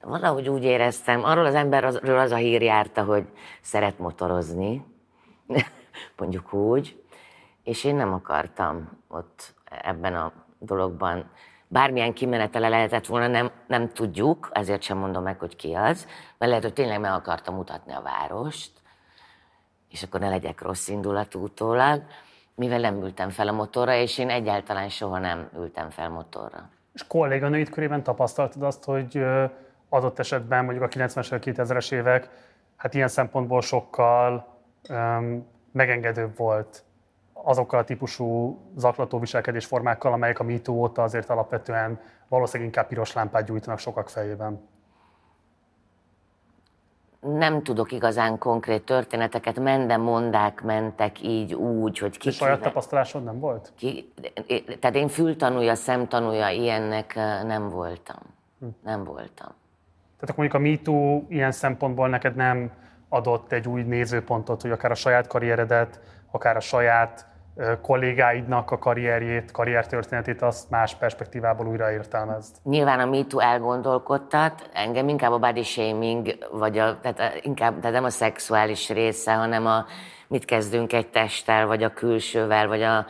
Valahogy úgy éreztem, arról az emberről az a hír járta, hogy szeret motorozni, mondjuk úgy, és én nem akartam ott ebben a dologban bármilyen kimenetele lehetett volna, nem, nem tudjuk, ezért sem mondom meg, hogy ki az, mert lehet, hogy tényleg meg akarta mutatni a várost, és akkor ne legyek rossz indulatú utólag, mivel nem ültem fel a motorra, és én egyáltalán soha nem ültem fel motorra. És kolléganőid körében tapasztaltad azt, hogy adott esetben mondjuk a 90-es, 2000-es évek, hát ilyen szempontból sokkal um, megengedőbb volt azokkal a típusú zaklató viselkedésformákkal, amelyek a MeToo óta azért alapvetően valószínűleg inkább piros lámpát gyújtanak sokak fejében? Nem tudok igazán konkrét történeteket, mende mondák mentek így, úgy, hogy ki... saját tapasztalásod nem volt? Ki, tehát én fültanúja, szemtanúja ilyennek nem voltam. Hm. Nem voltam. Tehát akkor mondjuk a MeToo ilyen szempontból neked nem adott egy új nézőpontot, hogy akár a saját karrieredet, akár a saját kollégáidnak a karrierjét, karriertörténetét azt más perspektívából újra értelmezd. Nyilván a MeToo elgondolkodtat, engem inkább a body shaming, vagy a, tehát inkább, tehát nem a szexuális része, hanem a mit kezdünk egy testtel, vagy a külsővel, vagy a,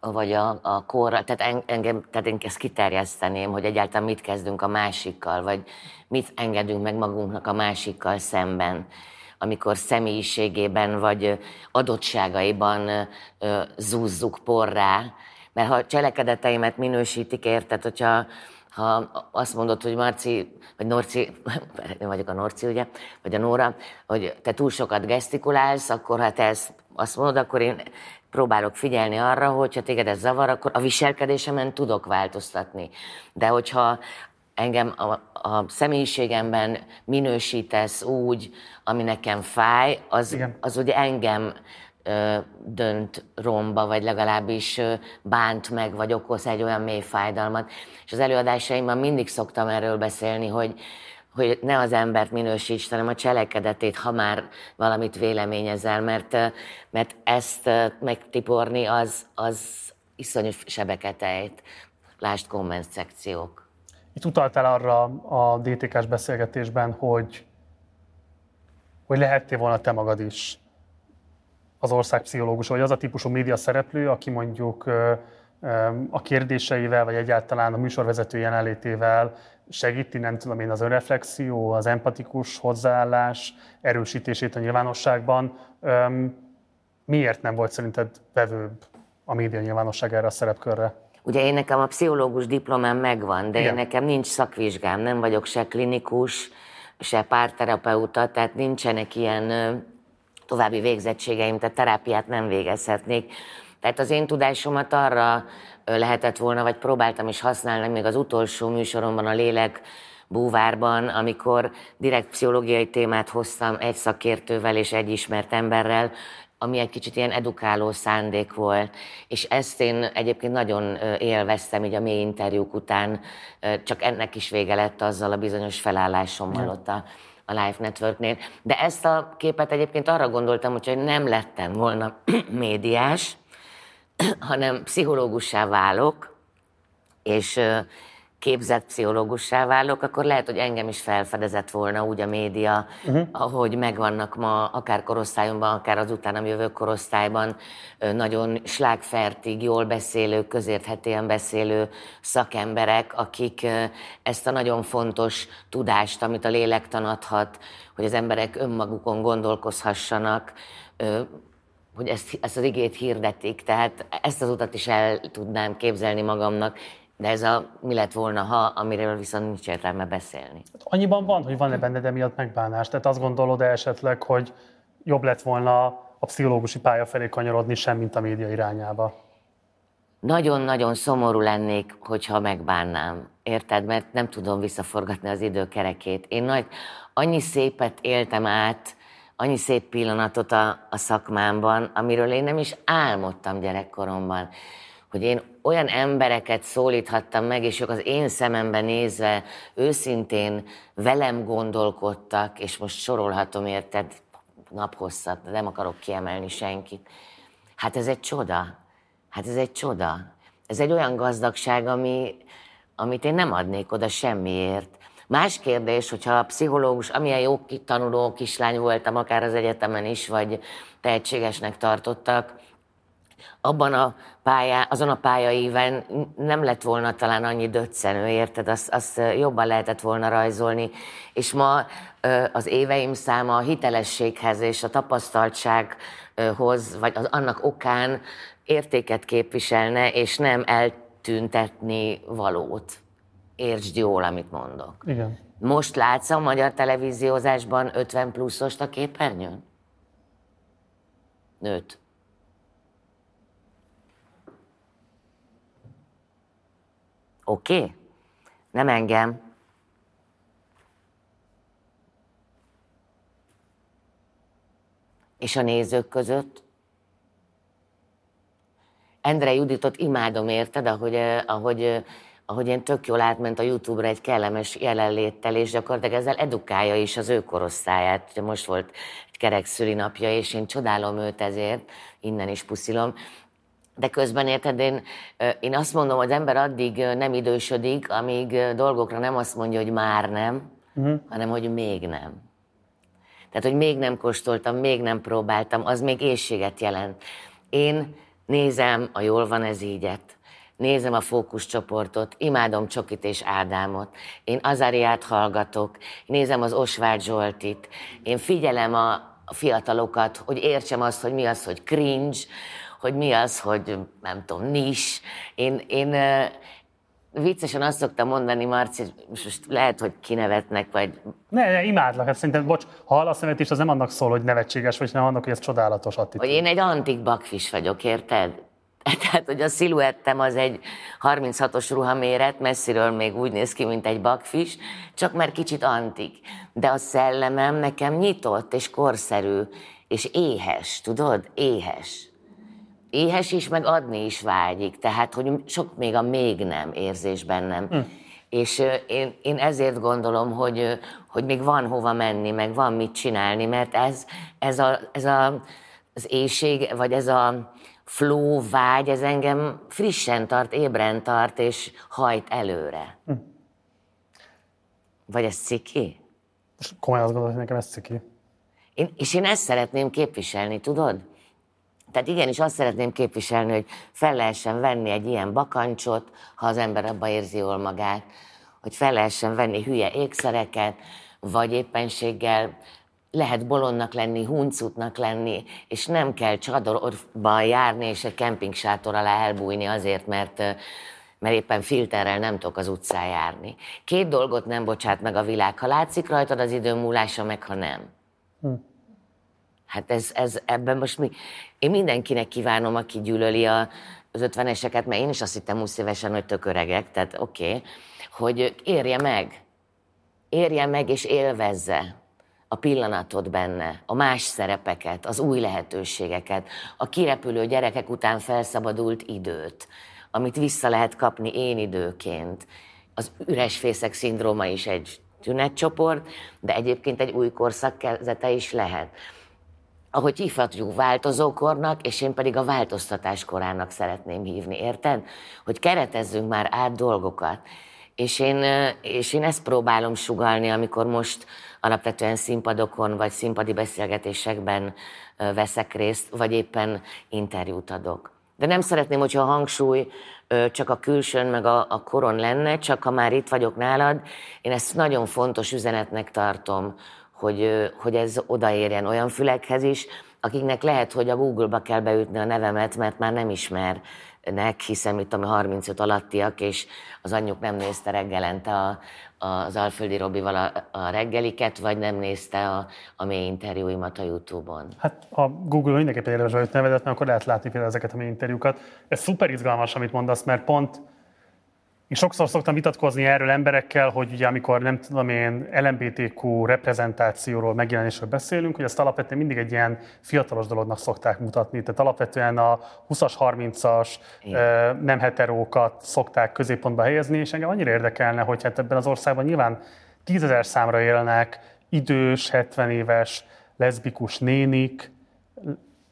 vagy a, a korra, tehát engem, tehát én ezt kiterjeszteném, hogy egyáltalán mit kezdünk a másikkal, vagy mit engedünk meg magunknak a másikkal szemben amikor személyiségében vagy adottságaiban zúzzuk porrá. Mert ha cselekedeteimet minősítik, érted, hogyha ha azt mondod, hogy Marci, vagy Norci, én vagyok a Norci, ugye, vagy a Nóra, hogy te túl sokat gesztikulálsz, akkor ha te ezt azt mondod, akkor én próbálok figyelni arra, hogy ha téged ez zavar, akkor a viselkedésemen tudok változtatni. De hogyha engem a, a személyiségemben minősítesz úgy, ami nekem fáj, az, az ugye engem ö, dönt romba, vagy legalábbis ö, bánt meg, vagy okoz egy olyan mély fájdalmat. És az előadásaimban mindig szoktam erről beszélni, hogy, hogy ne az embert minősíts, hanem a cselekedetét, ha már valamit véleményezel, mert, mert ezt megtiporni az, az iszonyú sebeket ejt. Lásd komment szekciók. Itt utaltál arra a DTK-s beszélgetésben, hogy, hogy lehettél volna te magad is az ország pszichológus, vagy az a típusú média szereplő, aki mondjuk a kérdéseivel, vagy egyáltalán a műsorvezető jelenlétével segíti, nem tudom én, az önreflexió, az empatikus hozzáállás erősítését a nyilvánosságban. Miért nem volt szerinted vevőbb a média nyilvánosság erre a szerepkörre. Ugye én nekem a pszichológus diplomám megvan, de Igen. én nekem nincs szakvizsgám, nem vagyok se klinikus, se párterapeuta, tehát nincsenek ilyen további végzettségeim, tehát terápiát nem végezhetnék. Tehát az én tudásomat arra lehetett volna, vagy próbáltam is használni még az utolsó műsoromban, a Lélek búvárban, amikor direkt pszichológiai témát hoztam egy szakértővel és egy ismert emberrel, ami egy kicsit ilyen edukáló szándék volt. És ezt én egyébként nagyon élveztem így a mély interjúk után, csak ennek is vége lett azzal a bizonyos felállásommal ott a, a Life Networknél. De ezt a képet egyébként arra gondoltam, hogy nem lettem volna médiás, hanem pszichológussá válok, és képzett pszichológussá válok, akkor lehet, hogy engem is felfedezett volna úgy a média, uh-huh. ahogy megvannak ma, akár korosztályomban, akár az utánam jövő korosztályban, nagyon slágfertig, jól beszélő, közérthetően beszélő szakemberek, akik ezt a nagyon fontos tudást, amit a lélektan adhat, hogy az emberek önmagukon gondolkozhassanak, hogy ezt, ezt az igét hirdetik, tehát ezt az utat is el tudnám képzelni magamnak, de ez a mi lett volna, ha, amiről viszont nincs értelme beszélni. Annyiban van, hogy van-e benned emiatt megbánás? Tehát azt gondolod-e esetleg, hogy jobb lett volna a pszichológusi pálya felé kanyarodni, sem, mint a média irányába? Nagyon-nagyon szomorú lennék, hogyha megbánnám. Érted? Mert nem tudom visszaforgatni az időkerekét. Én nagy, annyi szépet éltem át, annyi szép pillanatot a, a szakmámban, amiről én nem is álmodtam gyerekkoromban. Hogy én olyan embereket szólíthattam meg, és ők az én szemembe nézve őszintén velem gondolkodtak, és most sorolhatom, érted, naphosszat, nem akarok kiemelni senkit. Hát ez egy csoda. Hát ez egy csoda. Ez egy olyan gazdagság, ami, amit én nem adnék oda semmiért. Más kérdés, hogyha a pszichológus, amilyen jó tanuló kislány voltam, akár az egyetemen is, vagy tehetségesnek tartottak, abban a pályá, azon a pályaíven nem lett volna talán annyi döccenő, érted? Azt, azt jobban lehetett volna rajzolni. És ma az éveim száma a hitelességhez és a tapasztaltsághoz, vagy az, annak okán értéket képviselne, és nem eltüntetni valót. Értsd jól, amit mondok. Igen. Most látsz a magyar televíziózásban 50 pluszost a képernyőn? Nőtt. Oké? Okay? Nem engem. És a nézők között? Endre Juditot imádom, érted, ahogy, ahogy, ahogy én tök jól átment a Youtube-ra egy kellemes jelenléttel, és gyakorlatilag ezzel edukálja is az ő korosztályát. Most volt egy kerek szülinapja, és én csodálom őt ezért, innen is puszilom. De közben érted, én, én azt mondom, hogy az ember addig nem idősödik, amíg dolgokra nem azt mondja, hogy már nem, uh-huh. hanem hogy még nem. Tehát, hogy még nem kóstoltam, még nem próbáltam, az még éjséget jelent. Én nézem a Jól van ez ígyet, nézem a fókuszcsoportot, imádom Csokit és Ádámot, én Azariát hallgatok, nézem az Osvágy Zsoltit, én figyelem a a fiatalokat, hogy értsem azt, hogy mi az, hogy cringe, hogy mi az, hogy nem tudom, nis. Én, én viccesen azt szoktam mondani, Marci, most lehet, hogy kinevetnek, vagy Ne, ne, imádlak. Hát szerintem, bocs, ha hallasz nevetés, az nem annak szól, hogy nevetséges, vagy nem annak, hogy ez csodálatos attitűd. hogy én egy antik bakfis vagyok, érted? Tehát, hogy a sziluettem az egy 36-os ruhaméret, messziről még úgy néz ki, mint egy bakfis, csak már kicsit antik. De a szellemem nekem nyitott és korszerű, és éhes, tudod? Éhes. Éhes is, meg adni is vágyik. Tehát, hogy sok még a még nem érzés bennem. Hm. És én, én ezért gondolom, hogy, hogy még van hova menni, meg van mit csinálni, mert ez, ez, a, ez a, az éjség, vagy ez a flow vágy, ez engem frissen tart, ébren tart, és hajt előre. Hm. Vagy ez ciki? Most komolyan azt gondolod, hogy nekem ez ciki. Én, és én ezt szeretném képviselni, tudod? Tehát igenis azt szeretném képviselni, hogy fel lehessen venni egy ilyen bakancsot, ha az ember abba érzi jól magát, hogy fel lehessen venni hülye ékszereket, vagy éppenséggel lehet bolondnak lenni, huncutnak lenni, és nem kell csadorba járni, és egy kempingsátor alá elbújni azért, mert, mert éppen filterrel nem tudok az utcán járni. Két dolgot nem bocsát meg a világ, ha látszik rajtad az idő múlása, meg ha nem. Hm. Hát ez, ez ebben most mi... Én mindenkinek kívánom, aki gyűlöli a, az ötveneseket, mert én is azt hittem 20 évesen, hogy tök öregek, tehát oké, okay, hogy érje meg. Érje meg és élvezze a pillanatot benne, a más szerepeket, az új lehetőségeket, a kirepülő gyerekek után felszabadult időt, amit vissza lehet kapni én időként. Az üres fészek szindróma is egy tünetcsoport, de egyébként egy új korszak kezdete is lehet. Ahogy hívhatjuk változókornak, és én pedig a változtatás korának szeretném hívni, érted? Hogy keretezzünk már át dolgokat. És én, és én ezt próbálom sugalni, amikor most alapvetően színpadokon vagy színpadi beszélgetésekben veszek részt, vagy éppen interjút adok. De nem szeretném, hogyha a hangsúly csak a külsőn, meg a, a koron lenne, csak ha már itt vagyok nálad, én ezt nagyon fontos üzenetnek tartom, hogy, hogy ez odaérjen olyan fülekhez is, akiknek lehet, hogy a Google-ba kell beütni a nevemet, mert már nem ismernek, hiszen itt a 35 alattiak, és az anyjuk nem nézte reggelente a, az Alföldi Robival a, a reggeliket, vagy nem nézte a, a mély interjúimat a Youtube-on? Hát a Google mindenképpen érdemes hogy nevedet, mert akkor lehet látni például ezeket a mély interjúkat. Ez szuper izgalmas, amit mondasz, mert pont én sokszor szoktam vitatkozni erről emberekkel, hogy ugye amikor nem tudom én LMBTQ reprezentációról, megjelenésről beszélünk, hogy ezt alapvetően mindig egy ilyen fiatalos dolognak szokták mutatni. Tehát alapvetően a 20-as, 30-as nem heterókat szokták középpontba helyezni, és engem annyira érdekelne, hogy hát ebben az országban nyilván tízezer számra élnek idős, 70 éves, leszbikus nénik,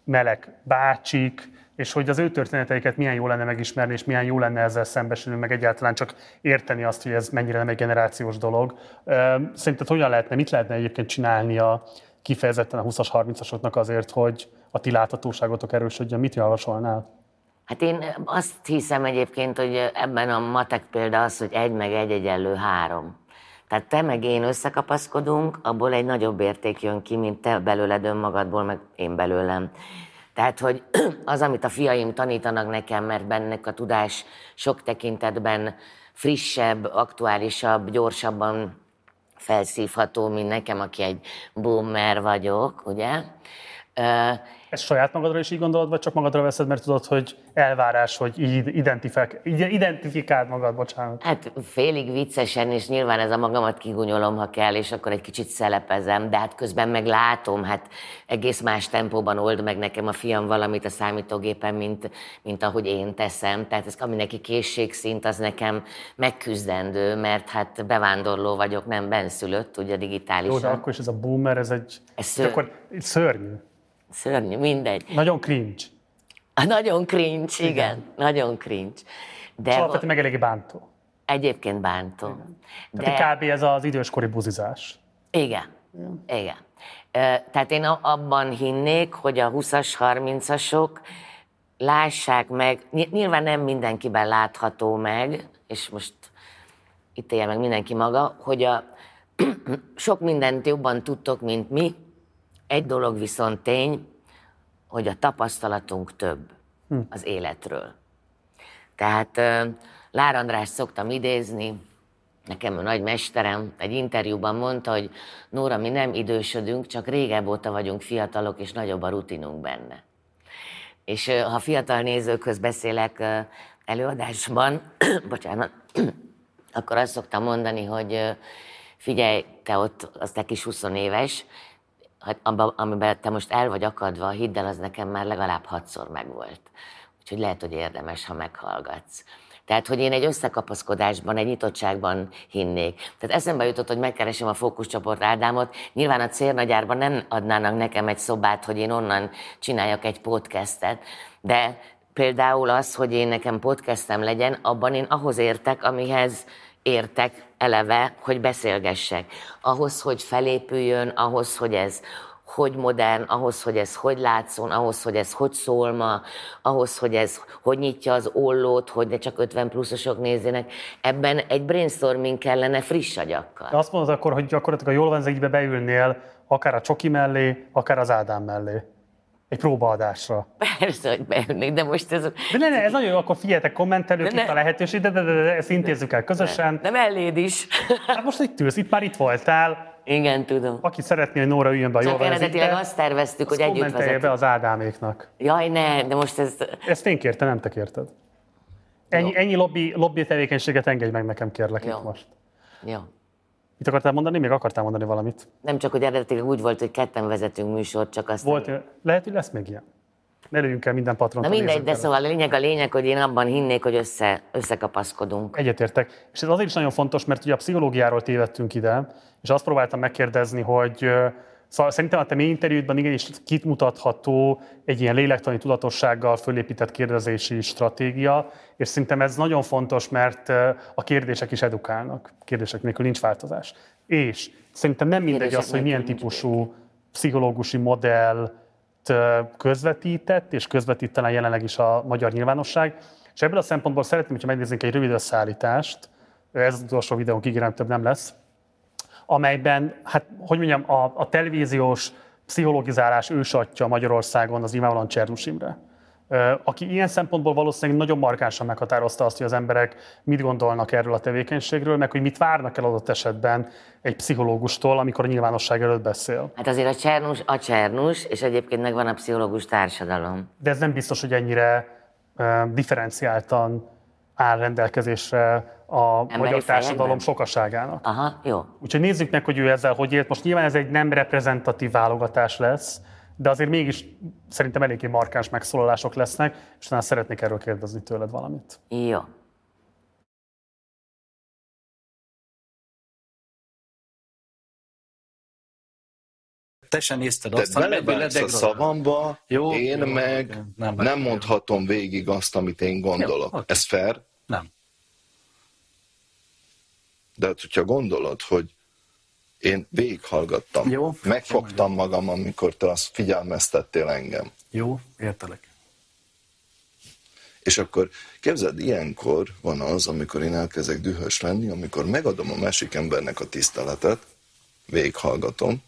meleg bácsik, és hogy az ő történeteiket milyen jó lenne megismerni, és milyen jó lenne ezzel szembesülni, meg egyáltalán csak érteni azt, hogy ez mennyire nem egy generációs dolog. Szerinted hogyan lehetne, mit lehetne egyébként csinálni a kifejezetten a 20-as, 30-asoknak azért, hogy a ti láthatóságotok erősödjön? Mit javasolnál? Hát én azt hiszem egyébként, hogy ebben a matek példa az, hogy egy meg egy egyenlő három. Tehát te meg én összekapaszkodunk, abból egy nagyobb érték jön ki, mint te belőled önmagadból, meg én belőlem. Tehát, hogy az, amit a fiaim tanítanak nekem, mert bennek a tudás sok tekintetben frissebb, aktuálisabb, gyorsabban felszívható, mint nekem, aki egy boomer vagyok, ugye? Ezt saját magadra is így gondolod, vagy csak magadra veszed, mert tudod, hogy elvárás, hogy így identifikáld magad, bocsánat? Hát félig viccesen, és nyilván ez a magamat kigunyolom, ha kell, és akkor egy kicsit szelepezem, de hát közben meg látom, hát egész más tempóban old meg nekem a fiam valamit a számítógépen, mint, mint ahogy én teszem. Tehát ez, ami neki készségszint, az nekem megküzdendő, mert hát bevándorló vagyok, nem benszülött, ugye digitálisan. Jó, de akkor is ez a boomer, ez egy... Ez ször... akkor szörnyű. Szörnyű, mindegy. Nagyon cringe. Nagyon cringe, igen. igen. Nagyon cringe. De alapvetően meg eléggé bántó. Egyébként bántó. Igen. De... Tehát kb. ez az időskori buzizás. Igen. Igen. igen. Tehát én abban hinnék, hogy a 20-as, 30-asok lássák meg, nyilván nem mindenkiben látható meg, és most itt élje meg mindenki maga, hogy a, sok mindent jobban tudtok, mint mi, egy dolog viszont tény, hogy a tapasztalatunk több hm. az életről. Tehát Lár András szoktam idézni, nekem a nagy mesterem egy interjúban mondta, hogy Nóra, mi nem idősödünk, csak régebb óta vagyunk fiatalok, és nagyobb a rutinunk benne. És ha fiatal nézőkhöz beszélek előadásban, bocsánat, akkor azt szoktam mondani, hogy figyelj, te ott, az te kis 20 éves, hát amiben te most el vagy akadva, hidd el, az nekem már legalább hatszor megvolt. Úgyhogy lehet, hogy érdemes, ha meghallgatsz. Tehát, hogy én egy összekapaszkodásban, egy nyitottságban hinnék. Tehát eszembe jutott, hogy megkeresem a fókuszcsoport Ádámot. Nyilván a cérnagyárban nem adnának nekem egy szobát, hogy én onnan csináljak egy podcastet, de például az, hogy én nekem podcastem legyen, abban én ahhoz értek, amihez értek eleve, hogy beszélgessek. Ahhoz, hogy felépüljön, ahhoz, hogy ez hogy modern, ahhoz, hogy ez hogy látszon, ahhoz, hogy ez hogy szól ma, ahhoz, hogy ez hogy nyitja az ollót, hogy ne csak 50 pluszosok nézzenek. Ebben egy brainstorming kellene friss agyakkal. De azt mondod akkor, hogy gyakorlatilag a jól van, beülnél akár a Csoki mellé, akár az Ádám mellé. Egy próbaadásra. Persze, hogy beülnék, de most ez... De ne, ne, ez nagyon jó, akkor figyeljetek kommentelők, De itt a lehetőség, de, de, de, de ezt intézzük el közösen. Nem elléd is. Hát most itt ülsz, itt már itt voltál. Igen, tudom. Aki szeretné, hogy Nóra üljön be a Csak eredetileg azt terveztük, hogy együtt vezetünk. be az Ádáméknak. Jaj, ne, de most ez... Ezt én kértem, nem te kérted. Ennyi, ennyi lobby, lobby tevékenységet engedj meg nekem, kérlek Jó. itt most. Jó. Mit akartál mondani? Még akartál mondani valamit? Nem csak, hogy eredetileg úgy volt, hogy ketten vezetünk műsort, csak azt... Volt, lehet, hogy lesz még ilyen. Ne lőjünk el minden patront. Na mindegy, de szóval a lényeg a lényeg, hogy én abban hinnék, hogy össze, összekapaszkodunk. Egyetértek. És ez azért is nagyon fontos, mert ugye a pszichológiáról tévedtünk ide, és azt próbáltam megkérdezni, hogy szóval szerintem a te mély interjúdban igenis kit mutatható egy ilyen lélektani tudatossággal fölépített kérdezési stratégia, és szerintem ez nagyon fontos, mert a kérdések is edukálnak. Kérdések nélkül nincs változás. És szerintem nem mindegy Kérdések az, hogy milyen típusú pszichológusi modell közvetített, és közvetítelen jelenleg is a magyar nyilvánosság. És ebből a szempontból szeretném, hogyha megnézzünk egy rövid összeállítást, ez az utolsó videónk, ígérem, több nem lesz, amelyben, hát hogy mondjam, a, a televíziós pszichologizálás ősatja Magyarországon az nyilvánvalóan Csernus Imre. Aki ilyen szempontból valószínűleg nagyon markánsan meghatározta azt, hogy az emberek mit gondolnak erről a tevékenységről, meg hogy mit várnak el adott esetben egy pszichológustól, amikor a nyilvánosság előtt beszél. Hát azért a Csernus a Csernus, és egyébként megvan a pszichológus társadalom. de ez nem biztos, hogy ennyire uh, differenciáltan áll rendelkezésre a magyar fejekben? társadalom sokaságának. Aha, jó. Úgyhogy nézzük meg, hogy ő ezzel hogy élt. Most nyilván ez egy nem reprezentatív válogatás lesz, de azért mégis szerintem eléggé markáns megszólalások lesznek, és talán szeretnék erről kérdezni tőled valamit. Jó. Te sem nézted Te azt, hanem a szavamba, Jó, én jó, meg. Nem nem, mondhatom végig azt, amit én gondolok. Jó, oké. Ez fair? Nem. De hát, hogyha gondolod, hogy én végighallgattam, Jó. megfogtam magam, amikor te azt figyelmeztettél engem. Jó, értelek. És akkor képzeld, ilyenkor van az, amikor én elkezdek dühös lenni, amikor megadom a másik embernek a tiszteletet, végighallgatom,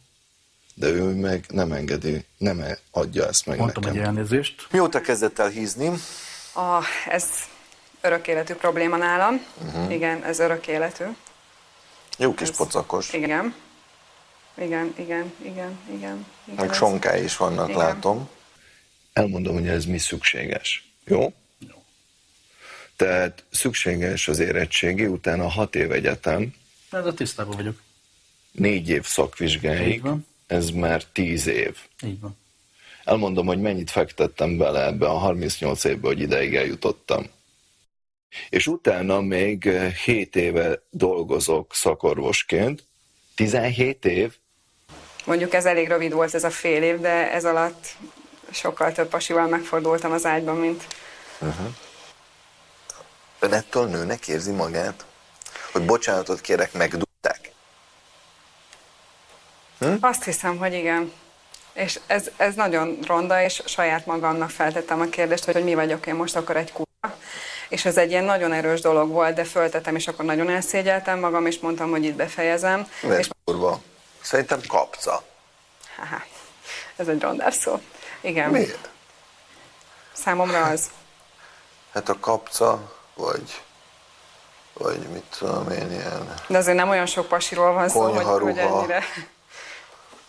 de ő meg nem engedi, nem adja ezt meg Mondtam egy nekem. elnézést. Mióta kezdett el hízni? A, ez örök életű probléma nálam. Uh-huh. Igen, ez örök életű. Jó kis Ez- pocakos. Igen. Igen, igen, igen, igen. igen Meg sonkái is vannak, Igen. látom. Elmondom, hogy ez mi szükséges. Jó? Jó. Tehát szükséges az érettségi, utána hat év egyetem, Ez a tisztában vagyok. négy év szakvizsgáig, Így van. ez már tíz év. Így van. Elmondom, hogy mennyit fektettem bele ebbe a 38 évbe, hogy ideig eljutottam. És utána még 7 éve dolgozok szakorvosként. 17 év? Mondjuk ez elég rövid volt ez a fél év, de ez alatt sokkal több pasival megfordultam az ágyban, mint... Ön ettől nőnek érzi magát? Hogy bocsánatot kérek, megdugták? Azt hiszem, hogy igen. És ez, ez nagyon ronda, és saját magamnak feltettem a kérdést, hogy, hogy mi vagyok én most akkor egy kurva. És ez egy ilyen nagyon erős dolog volt, de föltettem, és akkor nagyon elszégyeltem magam, és mondtam, hogy itt befejezem. Mert És kurva. Szerintem kapca. haha, ez egy rondás szó. Igen, Miért? számomra az. Hát a kapca, vagy, vagy mit tudom én, ilyen... De azért nem olyan sok pasiról van szó, hogy, hogy ennyire...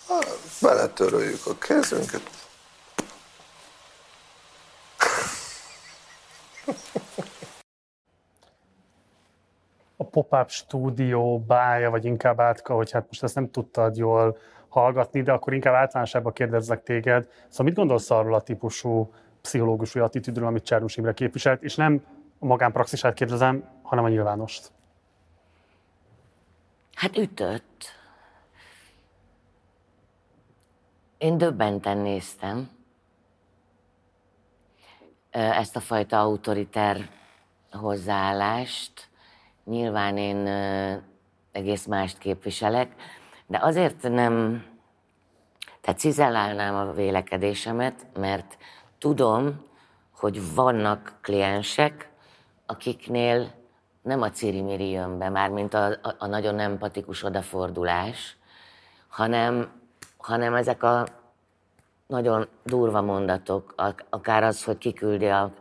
Hát, beletöröljük a kezünket. A pop-up stúdió bája, vagy inkább átka, hogy hát most ezt nem tudtad jól hallgatni, de akkor inkább általánosában kérdezzek téged. Szóval mit gondolsz arról a típusú pszichológus vagy attitűdről, amit Csárnus Imre képviselt, és nem a magánpraxisát kérdezem, hanem a nyilvánost. Hát ütött. Én döbbenten néztem ezt a fajta autoriter hozzáállást. Nyilván én egész mást képviselek, de azért nem Tehát cizellálnám a vélekedésemet, mert tudom, hogy vannak kliensek, akiknél nem a cirimiri jön be, mármint a, a, a nagyon empatikus odafordulás, hanem, hanem ezek a nagyon durva mondatok, akár az, hogy kiküldi a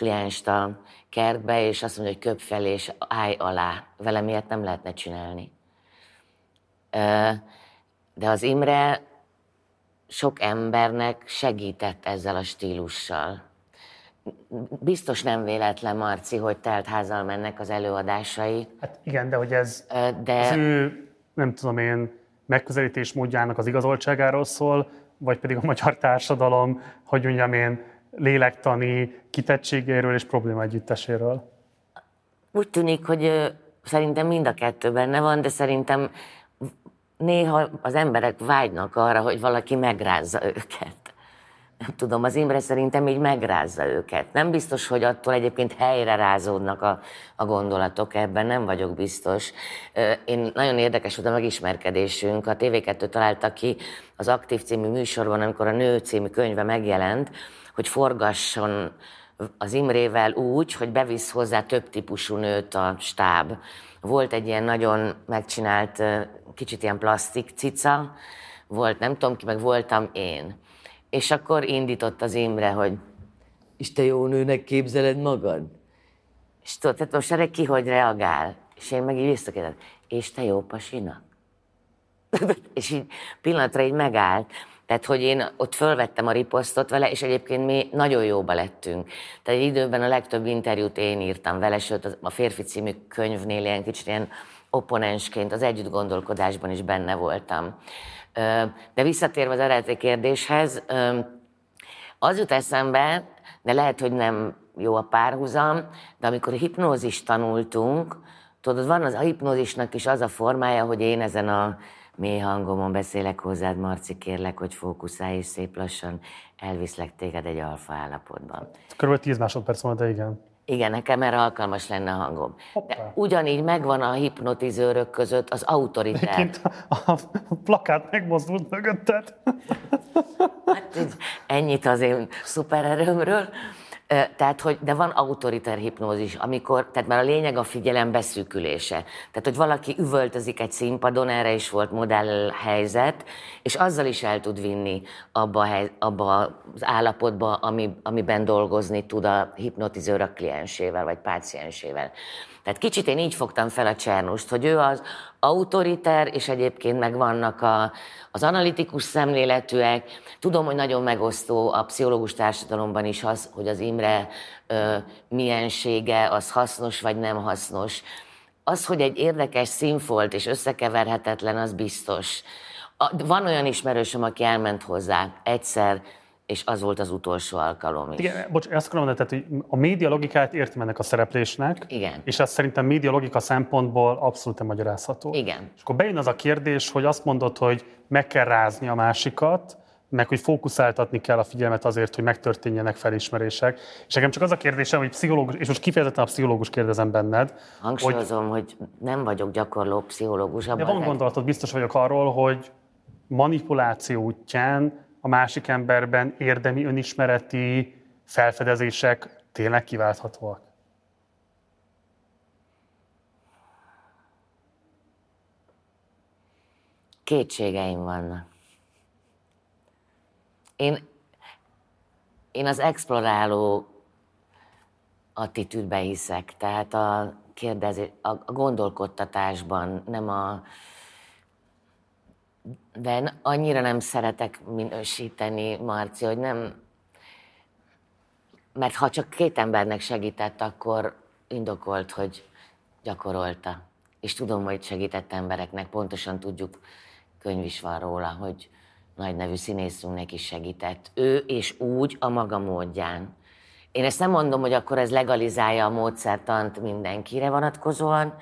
klienst a kertbe, és azt mondja, hogy köp fel és állj alá. Vele miért nem lehetne csinálni. De az Imre sok embernek segített ezzel a stílussal. Biztos nem véletlen, Marci, hogy teltházal mennek az előadásai. Hát igen, de hogy ez de... az ő, nem tudom én, megközelítés módjának az igazoltságáról szól, vagy pedig a magyar társadalom, hogy mondjam én, lélektani kitettségéről és probléma együtteséről? Úgy tűnik, hogy szerintem mind a kettő benne van, de szerintem néha az emberek vágynak arra, hogy valaki megrázza őket. Nem tudom, az Imre szerintem így megrázza őket. Nem biztos, hogy attól egyébként helyre rázódnak a, a gondolatok, ebben nem vagyok biztos. Én nagyon érdekes volt a megismerkedésünk. A TV2 találta ki az Aktív című műsorban, amikor a Nő című könyve megjelent, hogy forgasson az Imrével úgy, hogy bevisz hozzá több típusú nőt a stáb. Volt egy ilyen nagyon megcsinált, kicsit ilyen plastik cica, volt nem tudom ki, meg voltam én. És akkor indított az Imre, hogy és te jó nőnek képzeled magad? És tudod, tehát most erre ki hogy reagál? És én meg így visszakérdezem, és te jó pasinak? és így pillanatra így megállt. Tehát, hogy én ott fölvettem a riposztot vele, és egyébként mi nagyon jóba lettünk. Tehát egy időben a legtöbb interjút én írtam vele, sőt a Férfi című könyvnél ilyen kicsit ilyen opponensként az együtt gondolkodásban is benne voltam. De visszatérve az eredeti kérdéshez, az jut eszembe, de lehet, hogy nem jó a párhuzam, de amikor hipnózist tanultunk, tudod, van az a hipnózisnak is az a formája, hogy én ezen a mély hangomon beszélek hozzád, Marci, kérlek, hogy fókuszálj, és szép lassan elviszlek téged egy alfa állapotban. Körülbelül 10 másodperc van, de igen. Igen, nekem erre alkalmas lenne a hangom. De ugyanígy megvan a hipnotizőrök között az autoritár. Egyébként a, a plakát megmozdult mögötted. Hát, ennyit az én szupererőmről. Tehát, hogy, de van autoriter hipnózis, amikor, tehát már a lényeg a figyelem beszűkülése. Tehát, hogy valaki üvöltözik egy színpadon, erre is volt modell helyzet, és azzal is el tud vinni abba, hely, abba az állapotba, ami, amiben dolgozni tud a hipnotizőr a kliensével, vagy páciensével. Tehát kicsit én így fogtam fel a Csernust, hogy ő az autoriter, és egyébként meg vannak a, az analitikus szemléletűek. Tudom, hogy nagyon megosztó a pszichológus társadalomban is az, hogy az Imre ö, miensége, az hasznos vagy nem hasznos. Az, hogy egy érdekes színfolt és összekeverhetetlen, az biztos. Van olyan ismerősöm, aki elment hozzá egyszer, és az volt az utolsó alkalom is. Igen, bocs, azt akarom mondani, tehát, hogy a média logikát értem ennek a szereplésnek, Igen. és ez szerintem média logika szempontból abszolút nem magyarázható. Igen. És akkor bejön az a kérdés, hogy azt mondod, hogy meg kell rázni a másikat, meg hogy fókuszáltatni kell a figyelmet azért, hogy megtörténjenek felismerések. És nekem csak az a kérdésem, hogy pszichológus, és most kifejezetten a pszichológus kérdezem benned. Hangsúlyozom, hogy, hogy nem vagyok gyakorló pszichológus. De van gondolatod, biztos vagyok arról, hogy manipuláció útján a másik emberben érdemi önismereti felfedezések tényleg kiválthatóak? Kétségeim vannak. Én, én az exploráló attitűdbe hiszek, tehát a kérdezés, a, a gondolkodtatásban, nem a, de annyira nem szeretek minősíteni, Marci, hogy nem... Mert ha csak két embernek segített, akkor indokolt, hogy gyakorolta. És tudom, hogy segített embereknek, pontosan tudjuk, könyv is van róla, hogy nagy nevű színészünknek is segített. Ő és úgy a maga módján. Én ezt nem mondom, hogy akkor ez legalizálja a módszertant mindenkire vonatkozóan,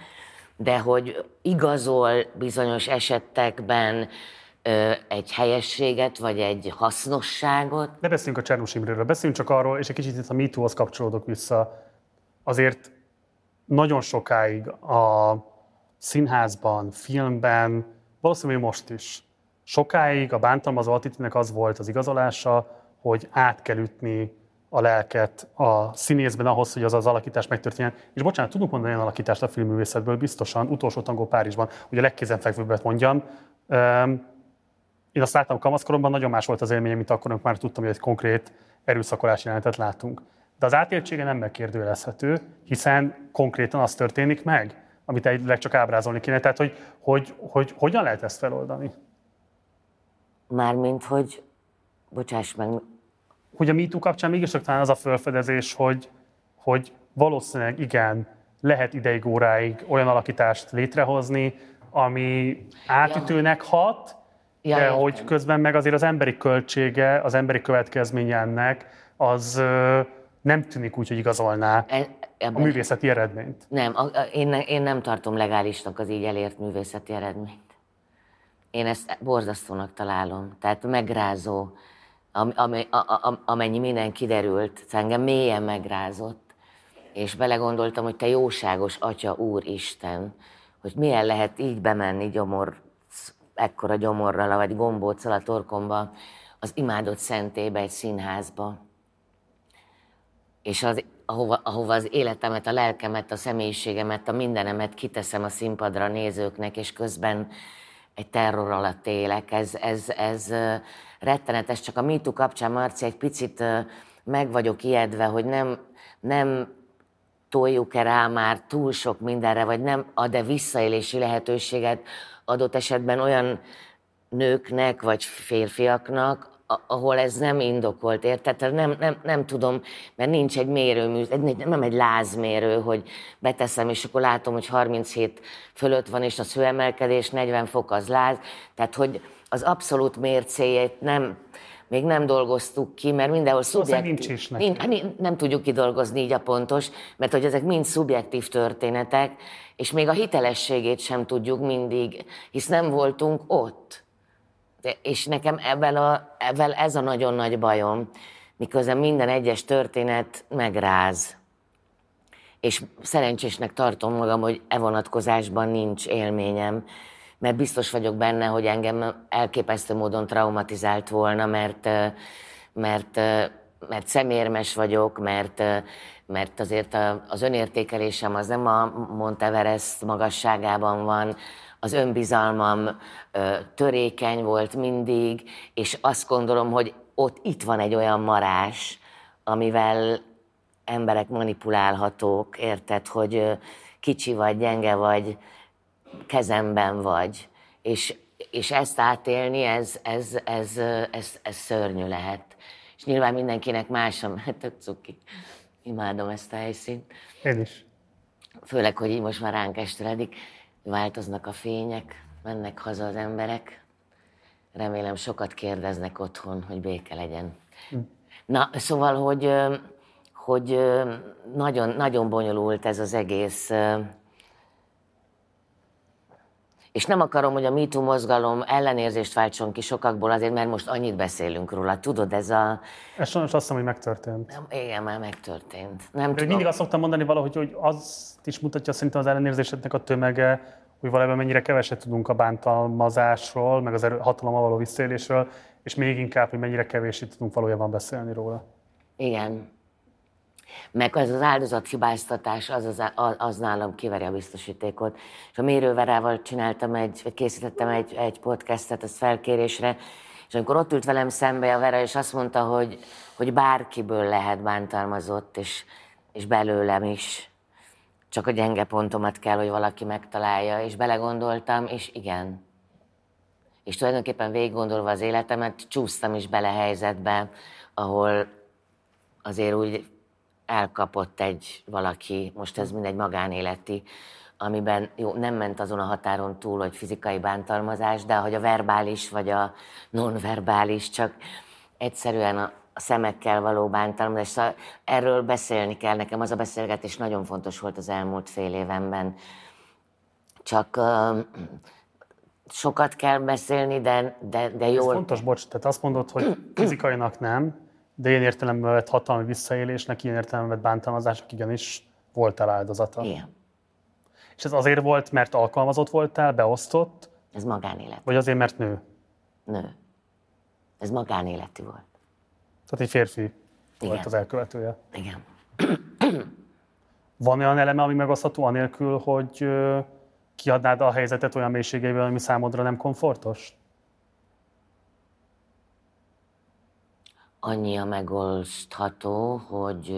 de hogy igazol bizonyos esetekben egy helyességet, vagy egy hasznosságot. Ne beszéljünk a Csernus Imréről, beszéljünk csak arról, és egy kicsit itt a MeToo-hoz kapcsolódok vissza. Azért nagyon sokáig a színházban, filmben, valószínűleg most is Sokáig a bántalmazó attitűdnek az volt az igazolása, hogy át kell ütni a lelket a színészben ahhoz, hogy az az alakítás megtörténjen. És bocsánat, tudunk mondani olyan alakítást a filmművészetből biztosan, utolsó tangó Párizsban, ugye a legkézenfekvőbbet mondjam. Én azt láttam kamaszkoromban, nagyon más volt az élményem, mint akkor, amikor már tudtam, hogy egy konkrét erőszakolási jelenetet látunk. De az átéltsége nem megkérdőjelezhető, hiszen konkrétan az történik meg, amit egyleg csak ábrázolni kéne. Tehát, hogy, hogy, hogy hogyan lehet ezt feloldani? Mármint, hogy, bocsáss meg, hogy a MeToo kapcsán mégis csak talán az a felfedezés, hogy, hogy valószínűleg igen, lehet ideig, óráig olyan alakítást létrehozni, ami átütőnek hat, Ja, de értem. hogy közben meg azért az emberi költsége, az emberi következménye ennek, az nem tűnik úgy, hogy igazolná e- a művészeti eredményt. Nem, a, a, én, ne, én nem tartom legálisnak az így elért művészeti eredményt. Én ezt borzasztónak találom. Tehát megrázó, am, am, a, a, amennyi minden kiderült, engem mélyen megrázott. És belegondoltam, hogy te jóságos Atya Úr Isten, hogy milyen lehet így bemenni gyomor, ekkora gyomorral, vagy gombóccal a torkomba, az imádott szentébe, egy színházba és az, ahova, ahova az életemet, a lelkemet, a személyiségemet, a mindenemet kiteszem a színpadra a nézőknek, és közben egy terror alatt élek. Ez, ez, ez rettenetes, csak a MeToo kapcsán, Marci, egy picit meg vagyok ijedve, hogy nem, nem toljuk-e rá már túl sok mindenre, vagy nem ad-e visszaélési lehetőséget adott esetben olyan nőknek vagy férfiaknak, a- ahol ez nem indokolt, érted? Tehát nem, nem, nem tudom, mert nincs egy mérőmű, nem egy lázmérő, hogy beteszem, és akkor látom, hogy 37 fölött van, és az hőemelkedés 40 fok az láz. Tehát, hogy az abszolút mércéjét nem, még nem dolgoztuk ki, mert mindenhol Valószínűleg szubjektív. nincs is. Nincs, ni- nem tudjuk kidolgozni így a pontos, mert hogy ezek mind szubjektív történetek, és még a hitelességét sem tudjuk mindig, hisz nem voltunk ott. De, és nekem ebben, a, ebben ez a nagyon nagy bajom, miközben minden egyes történet megráz. És szerencsésnek tartom magam, hogy e vonatkozásban nincs élményem, mert biztos vagyok benne, hogy engem elképesztő módon traumatizált volna, mert, mert, mert szemérmes vagyok, mert, mert azért az önértékelésem az nem a Monteverest magasságában van, az önbizalmam törékeny volt mindig, és azt gondolom, hogy ott itt van egy olyan marás, amivel emberek manipulálhatók, érted, hogy kicsi vagy, gyenge vagy, kezemben vagy. És, és ezt átélni, ez, ez, ez, ez, ez szörnyű lehet. És nyilván mindenkinek más, a- tök cuki. Imádom ezt a helyszínt. Én is. Főleg, hogy így most már ránk esteledik, változnak a fények, mennek haza az emberek. Remélem sokat kérdeznek otthon, hogy béke legyen. Na, szóval, hogy, hogy nagyon, nagyon bonyolult ez az egész. És nem akarom, hogy a MeToo mozgalom ellenérzést váltson ki sokakból, azért, mert most annyit beszélünk róla. Tudod, ez a... Ez sajnos azt hiszem, hogy megtörtént. Nem, igen, már megtörtént. Nem De tudom. mindig azt szoktam mondani valahogy, hogy azt is mutatja szerintem az ellenérzésednek a tömege, hogy valójában mennyire keveset tudunk a bántalmazásról, meg az erő, hatalommal való visszaélésről, és még inkább, hogy mennyire kevésé tudunk valójában beszélni róla. Igen. Meg az az áldozathibáztatás, az, az, az, az nálam kiveri a biztosítékot. És a Mérőverával csináltam egy, vagy készítettem egy, egy podcastet, ezt felkérésre, és amikor ott ült velem szembe a Vera, és azt mondta, hogy, hogy bárkiből lehet bántalmazott, és, és belőlem is. Csak a gyenge pontomat kell, hogy valaki megtalálja, és belegondoltam, és igen. És tulajdonképpen végig gondolva az életemet, csúsztam is bele helyzetbe, ahol azért úgy elkapott egy valaki, most ez mindegy magánéleti, amiben jó, nem ment azon a határon túl, hogy fizikai bántalmazás, de hogy a verbális vagy a nonverbális, csak egyszerűen a szemekkel való bántalmazás. Szóval erről beszélni kell nekem, az a beszélgetés nagyon fontos volt az elmúlt fél évemben. Csak uh, sokat kell beszélni, de, de, de Ez jól... fontos, bocs, tehát azt mondod, hogy fizikainak nem, de ilyen értelemben vett hatalmi visszaélésnek, ilyen értelemben vett bántalmazásnak igenis voltál áldozata. Igen, És ez azért volt, mert alkalmazott voltál, beosztott, ez magánélet. vagy azért, mert nő? Nő. Ez magánéletű volt. Tehát egy férfi Igen. volt az elkövetője. Igen. Van olyan eleme, ami megosztható anélkül, hogy kiadnád a helyzetet olyan mélységeivel, ami számodra nem komfortos? Annyi a megosztható, hogy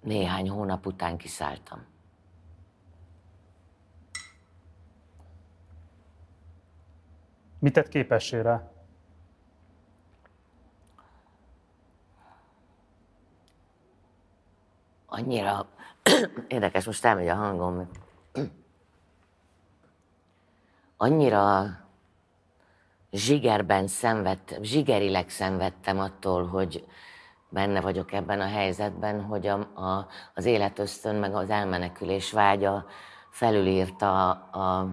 néhány hónap után kiszálltam. Mit tett képessé rá? Annyira érdekes, most elmegy a hangom. Annyira zsigerben szenvedtem, zsigerileg szenvedtem attól, hogy benne vagyok ebben a helyzetben, hogy a, a, az életösztön meg az elmenekülés vágya felülírta, a,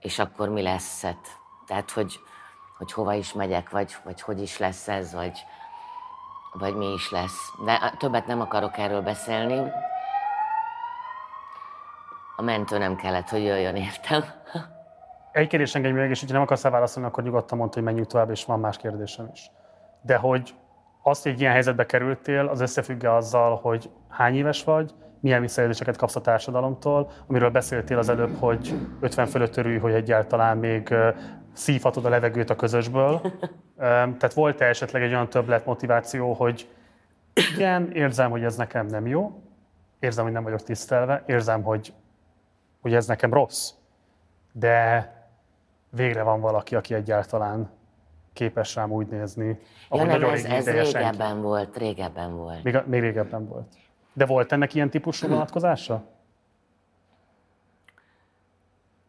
és akkor mi lesz? Hát, Tehát, hogy, hogy hova is megyek, vagy, vagy hogy is lesz ez, vagy, vagy mi is lesz. De többet nem akarok erről beszélni. A mentő nem kellett, hogy jöjjön, értem. Egy kérdés engedj meg, és ha nem akarsz válaszolni, akkor nyugodtan mondta, hogy menjünk tovább, és van más kérdésem is. De hogy azt, hogy egy ilyen helyzetbe kerültél, az összefügg azzal, hogy hány éves vagy, milyen visszajelzéseket kapsz a társadalomtól, amiről beszéltél az előbb, hogy 50 fölött örülj, hogy egyáltalán még szívhatod a levegőt a közösből. Tehát volt-e esetleg egy olyan többlet motiváció, hogy igen, érzem, hogy ez nekem nem jó, érzem, hogy nem vagyok tisztelve, érzem, hogy, hogy ez nekem rossz, de végre van valaki, aki egyáltalán képes rám úgy nézni, Ja, nem, nagyon ez, ez senki. régebben volt, régebben volt. Még, még régebben volt. De volt ennek ilyen típusú vonatkozása?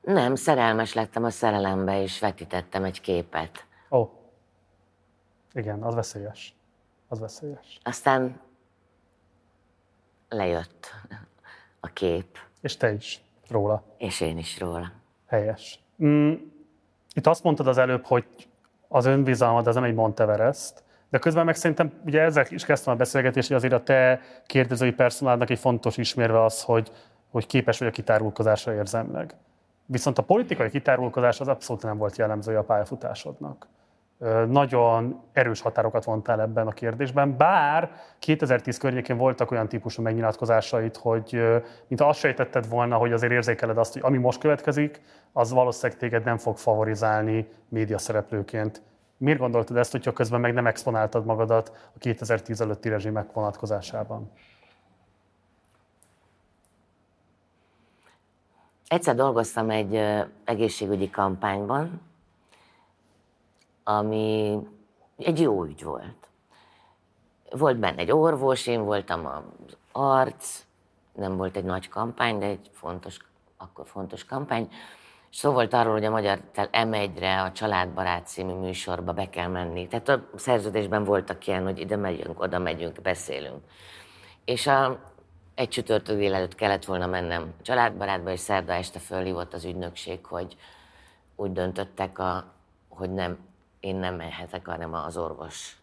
Nem, szerelmes lettem a szerelembe, és vetítettem egy képet. Ó. Oh. Igen, az veszélyes. Az veszélyes. Aztán lejött a kép, És te is róla. és én is róla. Helyes. Mm, itt azt mondtad az előbb, hogy az önbizalmad az nem egy Monteverest, de közben meg szerintem, ugye ezzel is kezdtem a beszélgetést, hogy azért a te kérdezői personálnak egy fontos ismérve az, hogy, hogy képes vagy a kitárulkozásra érzelmileg. Viszont a politikai kitárulkozás az abszolút nem volt jellemzője a pályafutásodnak. Nagyon erős határokat vontál ebben a kérdésben, bár 2010 környékén voltak olyan típusú megnyilatkozásait, hogy mint azt sejtetted volna, hogy azért érzékeled azt, hogy ami most következik, az valószínűleg téged nem fog favorizálni média szereplőként. Miért gondoltad ezt, hogyha közben meg nem exponáltad magadat a 2010 előtti rezsimek vonatkozásában? Egyszer dolgoztam egy egészségügyi kampányban, ami egy jó ügy volt. Volt benne egy orvos, én voltam az arc, nem volt egy nagy kampány, de egy fontos, akkor fontos kampány. Szó volt arról, hogy a Magyar Tel M1-re, a Családbarát című műsorba be kell menni. Tehát a szerződésben voltak ilyen, hogy ide megyünk, oda megyünk, beszélünk. És a, egy csütörtök délelőtt kellett volna mennem családbarátba, és szerda este fölhívott az ügynökség, hogy úgy döntöttek, a, hogy nem, én nem mehetek, hanem az orvos.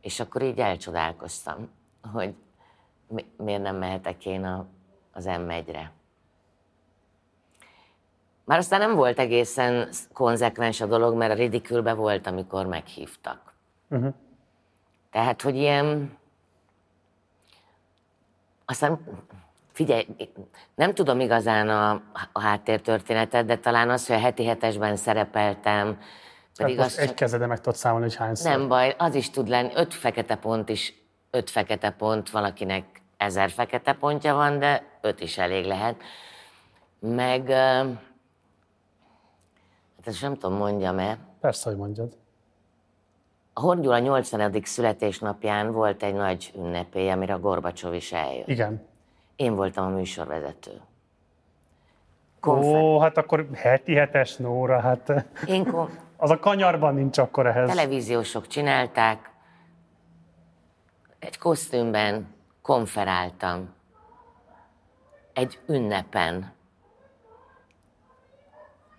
És akkor így elcsodálkoztam, hogy mi, miért nem mehetek én a, az M1-re. Már aztán nem volt egészen konzekvens a dolog, mert a ridikülbe volt, amikor meghívtak. Uh-huh. Tehát, hogy ilyen... Aztán figyelj, nem tudom igazán a, a háttértörténetet, de talán az, hogy a heti hetesben szerepeltem, pedig most az egy kezede meg tudod számolni, hogy hányszor. nem baj, az is tud lenni. Öt fekete pont is, öt fekete pont, valakinek ezer fekete pontja van, de öt is elég lehet. Meg, hát ezt nem tudom mondjam-e, Persze, hogy mondjad. a Horn Gyula 80. születésnapján volt egy nagy ünnepély, amire a Gorbacsov is eljött. Igen. Én voltam a műsorvezető. Konfer- Ó, hát akkor heti hetes Nóra, hát Én kon- az a kanyarban nincs akkor ehhez. televíziósok csinálták, egy kosztümben konferáltam, egy ünnepen.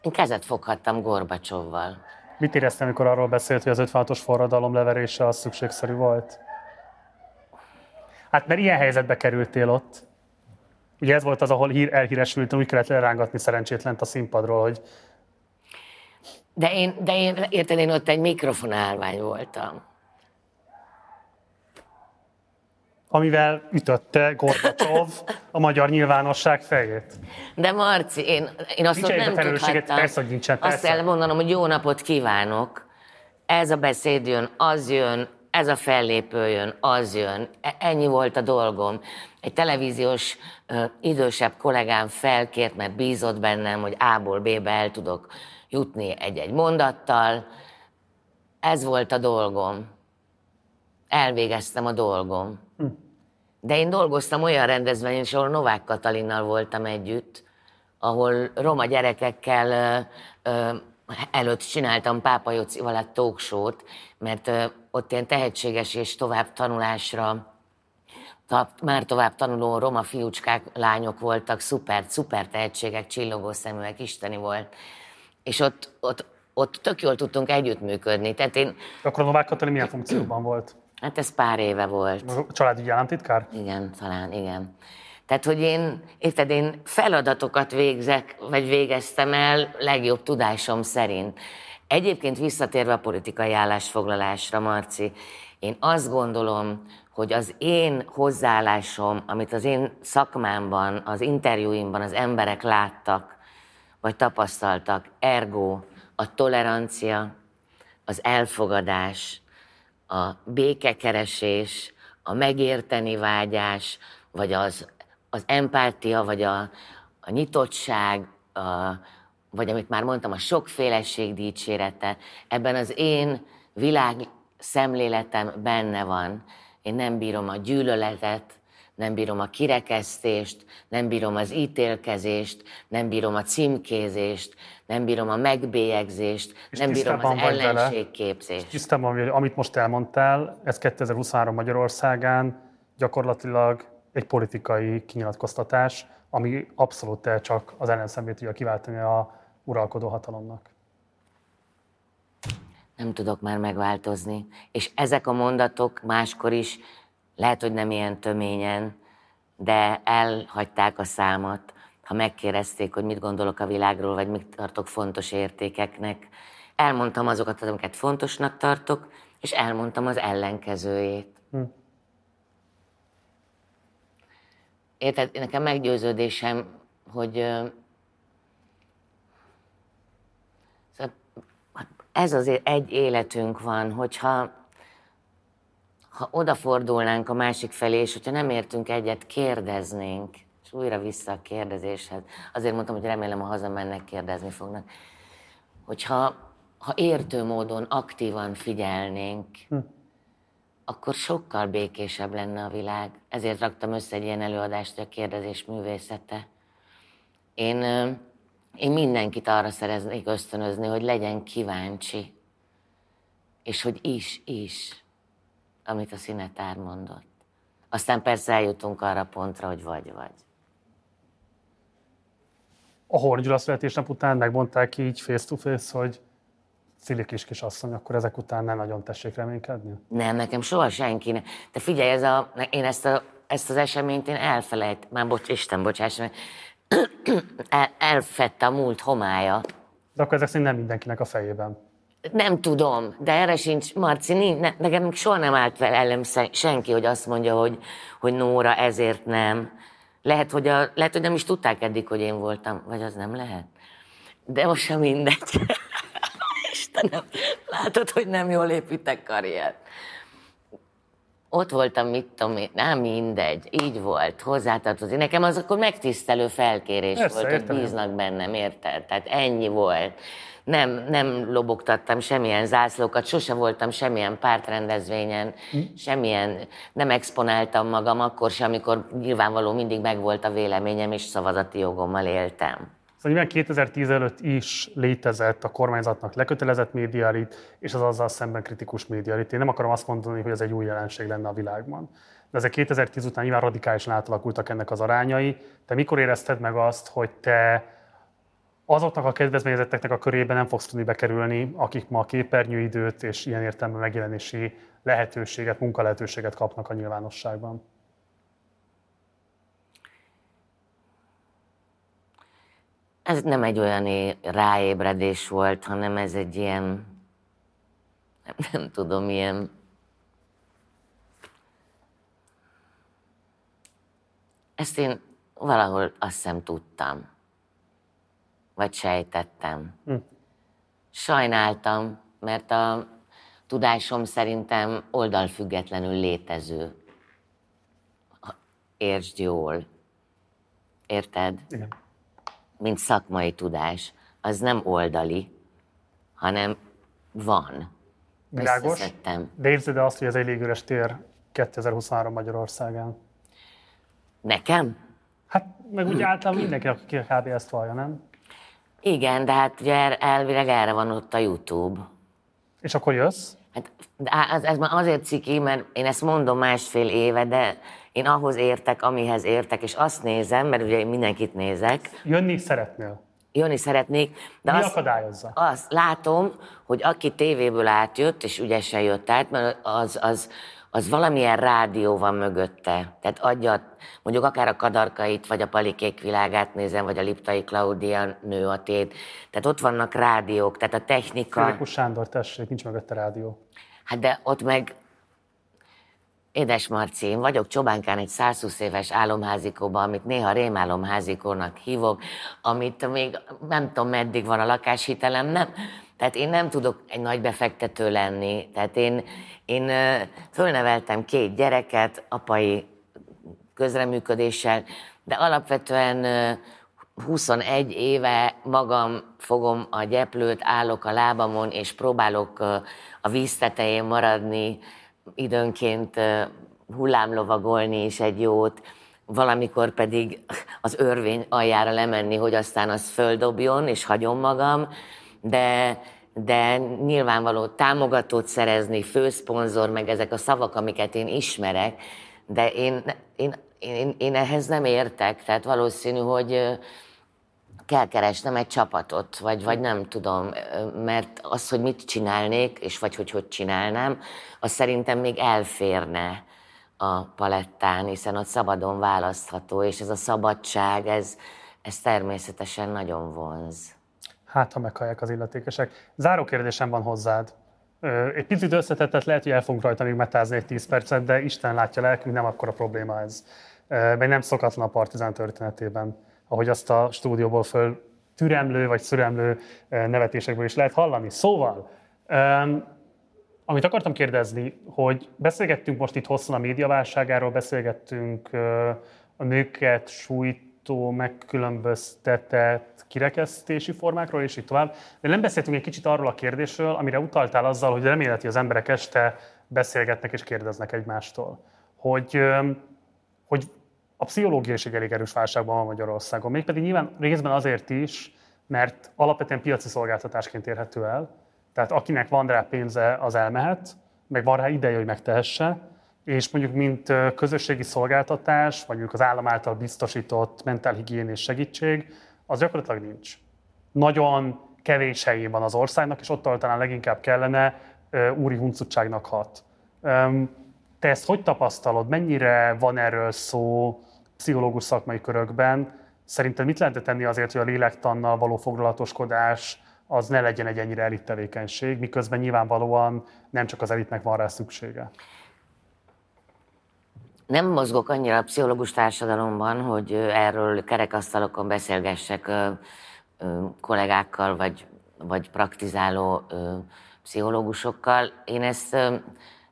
Én kezet foghattam Gorbacsovval. Mit éreztem, amikor arról beszélt, hogy az 56-os forradalom leverése az szükségszerű volt? Hát mert ilyen helyzetbe kerültél ott. Ugye ez volt az, ahol hír elhíresült, úgy kellett lerángatni szerencsétlent a színpadról, hogy De én, de én, érted, én ott egy mikrofonálvány voltam. amivel ütötte Gorbacsov a magyar nyilvánosság fejét. De Marci, én, én azt Nincs nem tudhattam. persze, hogy nincsen, Azt persze. kell mondanom, hogy jó napot kívánok. Ez a beszéd jön, az jön, ez a fellépő jön, az jön. E- Ennyi volt a dolgom. Egy televíziós ö, idősebb kollégám felkért, mert bízott bennem, hogy A-ból B-be el tudok jutni egy-egy mondattal. Ez volt a dolgom. Elvégeztem a dolgom. De én dolgoztam olyan rendezvényen, ahol Novák Katalinnal voltam együtt, ahol roma gyerekekkel ö, ö, előtt csináltam Pápa Jocival egy talk show-t, mert ö, ott ilyen tehetséges és tovább tanulásra ta- már tovább tanuló roma fiúcskák, lányok voltak, szuper, szuper tehetségek, csillogó szeműek, isteni volt. És ott, ott, ott tök jól tudtunk együttműködni. Tehát én, Akkor a Novák Katalin milyen funkcióban volt? hát ez pár éve volt. A családügyi államtitkár? Igen, talán, igen. Tehát, hogy én, érted, én feladatokat végzek, vagy végeztem el legjobb tudásom szerint. Egyébként visszatérve a politikai állásfoglalásra, Marci, én azt gondolom, hogy az én hozzáállásom, amit az én szakmámban, az interjúimban az emberek láttak, vagy tapasztaltak, ergo a tolerancia, az elfogadás, a békekeresés, a megérteni vágyás, vagy az, az empátia, vagy a, a nyitottság, a, vagy amit már mondtam, a sokféleség dicsérete, ebben az én világ szemléletem benne van. Én nem bírom a gyűlöletet, nem bírom a kirekesztést, nem bírom az ítélkezést, nem bírom a címkézést, nem bírom a megbélyegzést, És nem bírom az vagy vele? ellenségképzést. Tisztában, hogy amit most elmondtál, ez 2023 Magyarországán gyakorlatilag egy politikai kinyilatkoztatás, ami abszolút csak az ellenszemét tudja kiváltani a uralkodó hatalomnak. Nem tudok már megváltozni. És ezek a mondatok máskor is, lehet, hogy nem ilyen töményen, de elhagyták a számot, ha megkérdezték, hogy mit gondolok a világról, vagy mit tartok fontos értékeknek. Elmondtam azokat, amiket fontosnak tartok, és elmondtam az ellenkezőjét. Érted? Nekem meggyőződésem, hogy ö, Szóval ez azért egy életünk van, hogyha ha odafordulnánk a másik felé, és hogyha nem értünk egyet, kérdeznénk, és újra vissza a kérdezéshez. Azért mondtam, hogy remélem, ha hazamennek, kérdezni fognak. Hogyha ha értő módon aktívan figyelnénk, akkor sokkal békésebb lenne a világ. Ezért raktam össze egy ilyen előadást, hogy a kérdezés művészete. Én, én mindenkit arra szeretnék ösztönözni, hogy legyen kíváncsi, és hogy is, is, amit a színetár mondott. Aztán persze eljutunk arra pontra, hogy vagy, vagy. A Horn születésnap után megmondták így face to face, hogy Cili kis kisasszony, akkor ezek után nem nagyon tessék reménykedni? Nem, nekem soha senki ne. Te figyelj, ez a, én ezt, a, ezt az eseményt én elfelejt, már bocs, Isten bocsáss, meg, el, elfette a múlt homája. De akkor ezek szerint nem mindenkinek a fejében. Nem tudom, de erre sincs, Marci, nincs, ne, nekem soha nem állt fel ellen sze- senki, hogy azt mondja, hogy, hogy Nóra ezért nem. Lehet hogy, a, lehet, hogy nem is tudták eddig, hogy én voltam, vagy az nem lehet. De most sem mindegy. Istenem, látod, hogy nem jól építek karriert. Ott voltam, mit tudom én, nem mindegy, így volt, hozzátartozik. Nekem az akkor megtisztelő felkérés Persze, volt, hogy értem. bíznak bennem, érted? Tehát ennyi volt. Nem, nem lobogtattam semmilyen zászlókat, sose voltam semmilyen pártrendezvényen, semmilyen, nem exponáltam magam akkor sem, amikor nyilvánvaló mindig megvolt a véleményem, és szavazati jogommal éltem. Szóval nyilván 2010 előtt is létezett a kormányzatnak lekötelezett médiaelit, és az azzal szemben kritikus médiaelit. Én nem akarom azt mondani, hogy ez egy új jelenség lenne a világban. De ezek 2010 után nyilván radikálisan átalakultak ennek az arányai. Te mikor érezted meg azt, hogy te azoknak a kedvezményezetteknek a körében nem fogsz tudni bekerülni, akik ma képernyőidőt és ilyen értelemben megjelenési lehetőséget, munkalehetőséget kapnak a nyilvánosságban? Ez nem egy olyan ráébredés volt, hanem ez egy ilyen, nem, nem tudom, ilyen Ezt én valahol azt hiszem tudtam. Vagy sejtettem. Hm. Sajnáltam, mert a tudásom szerintem oldalfüggetlenül létező. Értsd jól. Érted? Igen. Mint szakmai tudás. Az nem oldali, hanem van. Világos. De érzed azt, hogy ez egy légüres tér 2023 Magyarországán? Nekem? Hát meg úgy általában mindenki, aki kb. ezt vallja, nem? Igen, de hát ugye er- elvileg erre van ott a YouTube. És akkor jössz? Hát, de ez, ez már azért ciki, mert én ezt mondom másfél éve, de én ahhoz értek, amihez értek, és azt nézem, mert ugye én mindenkit nézek, Jönni szeretnél. jönni szeretnék, de Mi azt, akadályozza? azt látom, hogy aki tévéből átjött, és ügyesen jött át, mert az, az, az valamilyen rádió van mögötte. Tehát adja, mondjuk akár a kadarkait, vagy a palikék világát nézem, vagy a Liptai Klaudia nő a tét. Tehát ott vannak rádiók, tehát a technika... Filikus Sándor, tessék, nincs mögötte rádió. Hát de ott meg, édes Marci, én vagyok Csobánkán egy 120 éves álomházikóban, amit néha rémálomházikónak hívok, amit még nem tudom meddig van a lakáshitelem, nem. Tehát én nem tudok egy nagy befektető lenni. Tehát én, én fölneveltem két gyereket apai közreműködéssel, de alapvetően ö, 21 éve magam fogom a gyeplőt, állok a lábamon, és próbálok a víz tetején maradni, időnként hullámlovagolni is egy jót, valamikor pedig az örvény aljára lemenni, hogy aztán az földobjon, és hagyom magam, de, de nyilvánvaló támogatót szerezni, főszponzor, meg ezek a szavak, amiket én ismerek, de én, én, én, én ehhez nem értek, tehát valószínű, hogy kell keresnem egy csapatot, vagy, vagy nem tudom, mert az, hogy mit csinálnék, és vagy hogy hogy csinálnám, az szerintem még elférne a palettán, hiszen ott szabadon választható, és ez a szabadság, ez, ez természetesen nagyon vonz. Hát, ha meghallják az illetékesek. Záró kérdésem van hozzád. Egy picit összetettet, lehet, hogy el fogunk rajta még metázni egy 10 percet, de Isten látja lelkünk, nem akkora probléma ez. Meg nem szokatlan a Partizán történetében, ahogy azt a stúdióból föl türemlő vagy szüremlő nevetésekből is lehet hallani. Szóval, amit akartam kérdezni, hogy beszélgettünk most itt hosszan a médiaválságáról, beszélgettünk a nőket sújtó, megkülönböztetett kirekesztési formákról, és így tovább. De nem beszéltünk egy kicsit arról a kérdésről, amire utaltál azzal, hogy reméleti az emberek este beszélgetnek és kérdeznek egymástól. Hogy, hogy a pszichológia is egy elég erős válságban van Magyarországon. Mégpedig nyilván részben azért is, mert alapvetően piaci szolgáltatásként érhető el. Tehát akinek van rá pénze, az elmehet, meg van rá ideje, hogy megtehesse, és mondjuk mint közösségi szolgáltatás, vagy mondjuk az állam által biztosított mentálhigiénés segítség, az gyakorlatilag nincs. Nagyon kevés helyén van az országnak, és ott talán leginkább kellene, úri huncutságnak hat. Te ezt hogy tapasztalod? Mennyire van erről szó pszichológus szakmai körökben? Szerinted mit lehetne tenni azért, hogy a lélektannal való foglalatoskodás az ne legyen egy ennyire elit tevékenység, miközben nyilvánvalóan nem csak az elitnek van rá szüksége? Nem mozgok annyira a pszichológus társadalomban, hogy erről kerekasztalokon beszélgessek kollégákkal, vagy, vagy praktizáló pszichológusokkal. Én ezt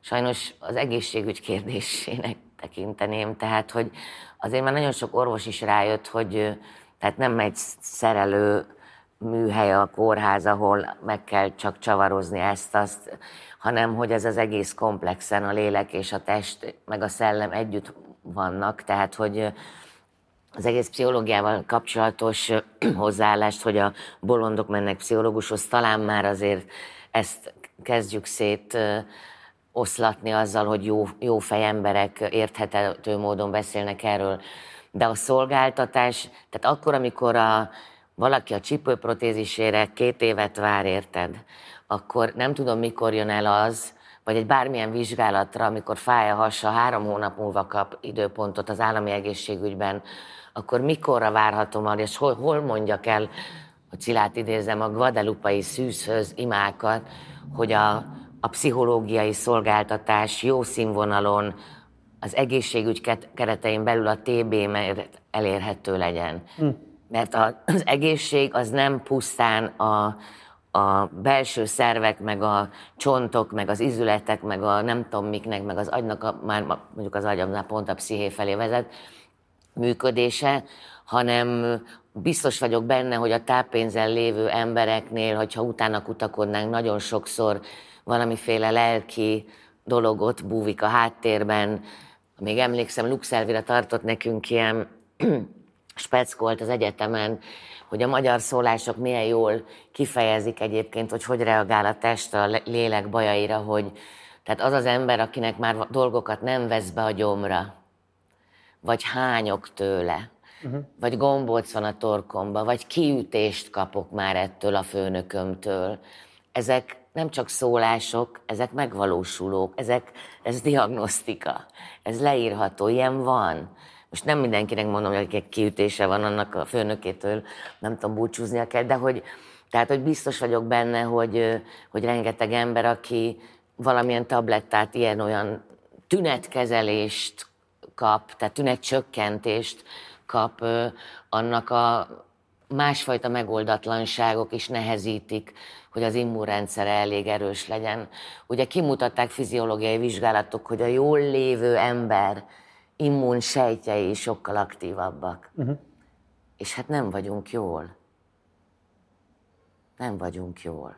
sajnos az egészségügy kérdésének tekinteném, tehát hogy azért már nagyon sok orvos is rájött, hogy tehát nem egy szerelő műhely a kórház, ahol meg kell csak csavarozni ezt-azt, hanem hogy ez az egész komplexen a lélek és a test, meg a szellem együtt vannak, tehát hogy az egész pszichológiával kapcsolatos hozzáállást, hogy a bolondok mennek pszichológushoz, talán már azért ezt kezdjük szét oszlatni azzal, hogy jó, jó fejemberek érthető módon beszélnek erről. De a szolgáltatás, tehát akkor, amikor a, valaki a csípőprotézisére két évet vár, érted, akkor nem tudom, mikor jön el az, vagy egy bármilyen vizsgálatra, amikor fáj a hasa, három hónap múlva kap időpontot az állami egészségügyben, akkor mikorra várhatom arra, és hol, hol mondjak el, hogy Cilát idézem, a guadalupai szűzhöz imákat, hogy a, a pszichológiai szolgáltatás jó színvonalon, az egészségügy keretein belül a TB elérhető legyen. Hm. Mert az egésszég az nem pusztán a, a belső szervek, meg a csontok, meg az izületek, meg a nem tudom miknek, meg az agynak, a, már mondjuk az agyamnál pont a psziché felé vezet, működése, hanem biztos vagyok benne, hogy a táppénzen lévő embereknél, hogyha utána kutakodnánk, nagyon sokszor valamiféle lelki dologot búvik a háttérben. Még emlékszem, Luxelvira tartott nekünk ilyen speckolt az egyetemen, hogy a magyar szólások milyen jól kifejezik egyébként, hogy hogy reagál a test a lélek bajaira, hogy tehát az az ember, akinek már dolgokat nem vesz be a gyomra, vagy hányok tőle, uh-huh. vagy gombóc van a torkomba, vagy kiütést kapok már ettől a főnökömtől. Ezek nem csak szólások, ezek megvalósulók, ezek, ez diagnosztika, ez leírható, ilyen van. Most nem mindenkinek mondom, hogy egy kiütése van annak a főnökétől, nem tudom, búcsúznia kell, de hogy, tehát, hogy biztos vagyok benne, hogy, hogy rengeteg ember, aki valamilyen tablettát, ilyen-olyan tünetkezelést kap, tehát tünetcsökkentést kap, annak a másfajta megoldatlanságok is nehezítik, hogy az immunrendszere elég erős legyen. Ugye kimutatták fiziológiai vizsgálatok, hogy a jól lévő ember immunsejtjei sokkal aktívabbak. Uh-huh. És hát nem vagyunk jól. Nem vagyunk jól.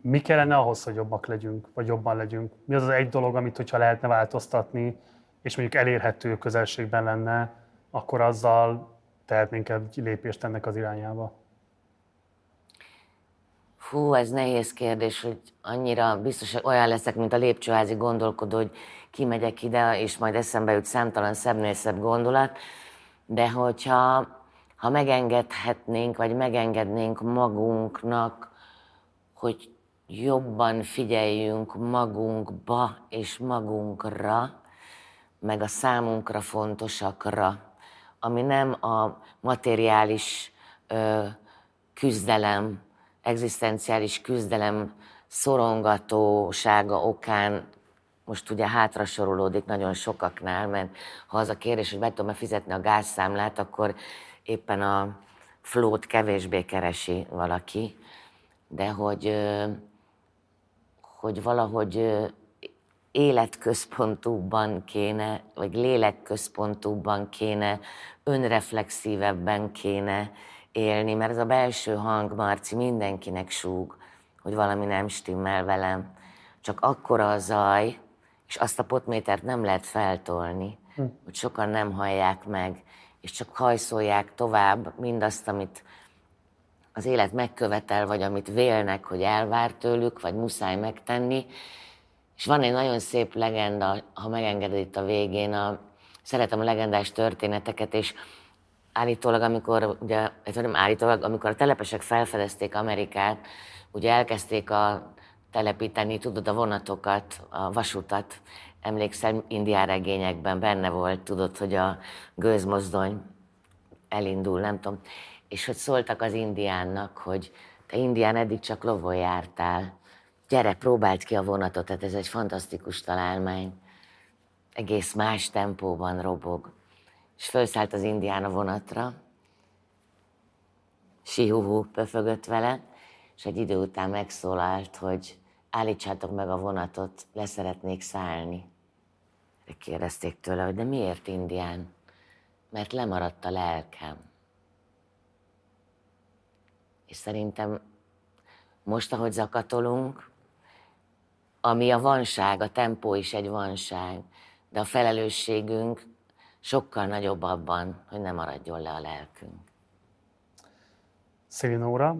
Mi kellene ahhoz, hogy jobbak legyünk, vagy jobban legyünk? Mi az az egy dolog, amit, hogyha lehetne változtatni, és mondjuk elérhető közelségben lenne, akkor azzal tehetnénk egy lépést ennek az irányába? Fú, ez nehéz kérdés, hogy annyira biztos, hogy olyan leszek, mint a lépcsőházi gondolkodó, hogy kimegyek ide, és majd eszembe jut számtalan szebbnél szebb gondolat, de hogyha ha megengedhetnénk, vagy megengednénk magunknak, hogy jobban figyeljünk magunkba és magunkra, meg a számunkra fontosakra, ami nem a materiális ö, küzdelem, egzisztenciális küzdelem szorongatósága okán most ugye hátra nagyon sokaknál, mert ha az a kérdés, hogy be tudom-e fizetni a gázszámlát, akkor éppen a flót kevésbé keresi valaki, de hogy, hogy valahogy életközpontúban kéne, vagy lélekközpontúban kéne, önreflexívebben kéne élni, mert ez a belső hang, Marci, mindenkinek súg, hogy valami nem stimmel velem. Csak akkora a zaj, és azt a potmétert nem lehet feltolni, hm. hogy sokan nem hallják meg, és csak hajszolják tovább mindazt, amit az élet megkövetel, vagy amit vélnek, hogy elvár tőlük, vagy muszáj megtenni. És van egy nagyon szép legenda, ha megengeded itt a végén, a, szeretem a legendás történeteket, és állítólag, amikor, ugye, nem állítólag, amikor a telepesek felfedezték Amerikát, ugye elkezdték a telepíteni, tudod, a vonatokat, a vasutat. Emlékszel, indián regényekben benne volt, tudod, hogy a gőzmozdony elindul, nem tudom. És hogy szóltak az indiánnak, hogy te indián eddig csak lovon jártál, gyere, próbáld ki a vonatot, tehát ez egy fantasztikus találmány. Egész más tempóban robog. És felszállt az indián a vonatra, sihuhu pöfögött vele, és egy idő után megszólalt, hogy állítsátok meg a vonatot, leszeretnék szállni. Kérdezték tőle, hogy de miért indián? Mert lemaradt a lelkem. És szerintem most, ahogy zakatolunk, ami a vanság, a tempó is egy vanság, de a felelősségünk sokkal nagyobb abban, hogy ne maradjon le a lelkünk. Szelinóra,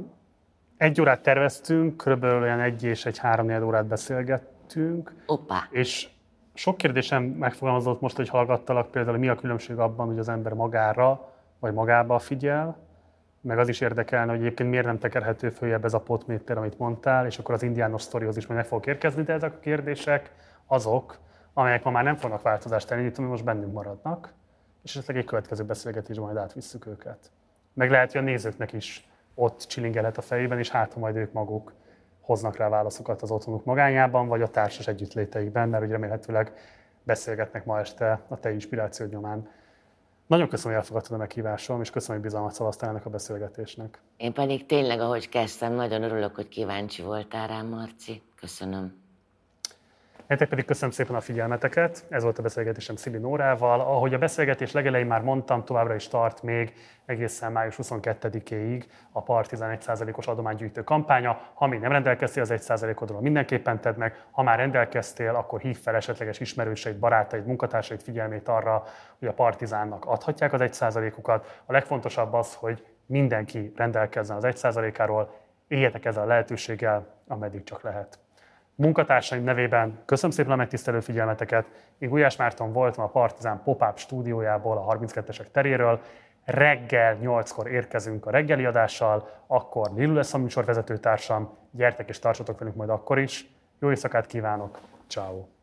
egy órát terveztünk, körülbelül olyan egy és egy három órát beszélgettünk. Opa. És sok kérdésem megfogalmazott most, hogy hallgattalak például, mi a különbség abban, hogy az ember magára vagy magába figyel, meg az is érdekelne, hogy egyébként miért nem tekerhető följebb ez a potméter, amit mondtál, és akkor az indiános sztorihoz is majd meg fog érkezni, de ezek a kérdések azok, amelyek ma már nem fognak változást elindítani, most bennünk maradnak, és esetleg egy következő beszélgetésben majd átvisszük őket. Meg lehet, hogy a nézőknek is ott csilingelhet a fejében, és hát, ha majd ők maguk hoznak rá válaszokat az otthonuk magányában, vagy a társas együttléteikben, mert ugye remélhetőleg beszélgetnek ma este a te inspirációd nyomán. Nagyon köszönöm, hogy elfogadtad a meghívásom, és köszönöm, hogy bizalmat szavaztál ennek a beszélgetésnek. Én pedig tényleg, ahogy kezdtem, nagyon örülök, hogy kíváncsi voltál rám, Marci. Köszönöm. Nektek pedig köszönöm szépen a figyelmeteket. Ez volt a beszélgetésem Szili Nórával. Ahogy a beszélgetés legelején már mondtam, továbbra is tart még egészen május 22-éig a Partizán 1%-os adománygyűjtő kampánya. Ha még nem rendelkeztél az 1%-odról, mindenképpen tedd meg. Ha már rendelkeztél, akkor hív fel esetleges ismerőseid, barátaid, munkatársaid figyelmét arra, hogy a Partizánnak adhatják az 1%-ukat. A legfontosabb az, hogy mindenki rendelkezzen az 1%-áról, éljetek ezzel a lehetőséggel, ameddig csak lehet. Munkatársaim nevében köszönöm szépen a megtisztelő figyelmeteket. Én Gulyás Márton voltam a Partizán Pop-Up stúdiójából, a 32-esek teréről. Reggel 8-kor érkezünk a reggeli adással, akkor Lilu lesz a műsorvezetőtársam. Gyertek és tartsatok velünk majd akkor is. Jó éjszakát kívánok, ciao.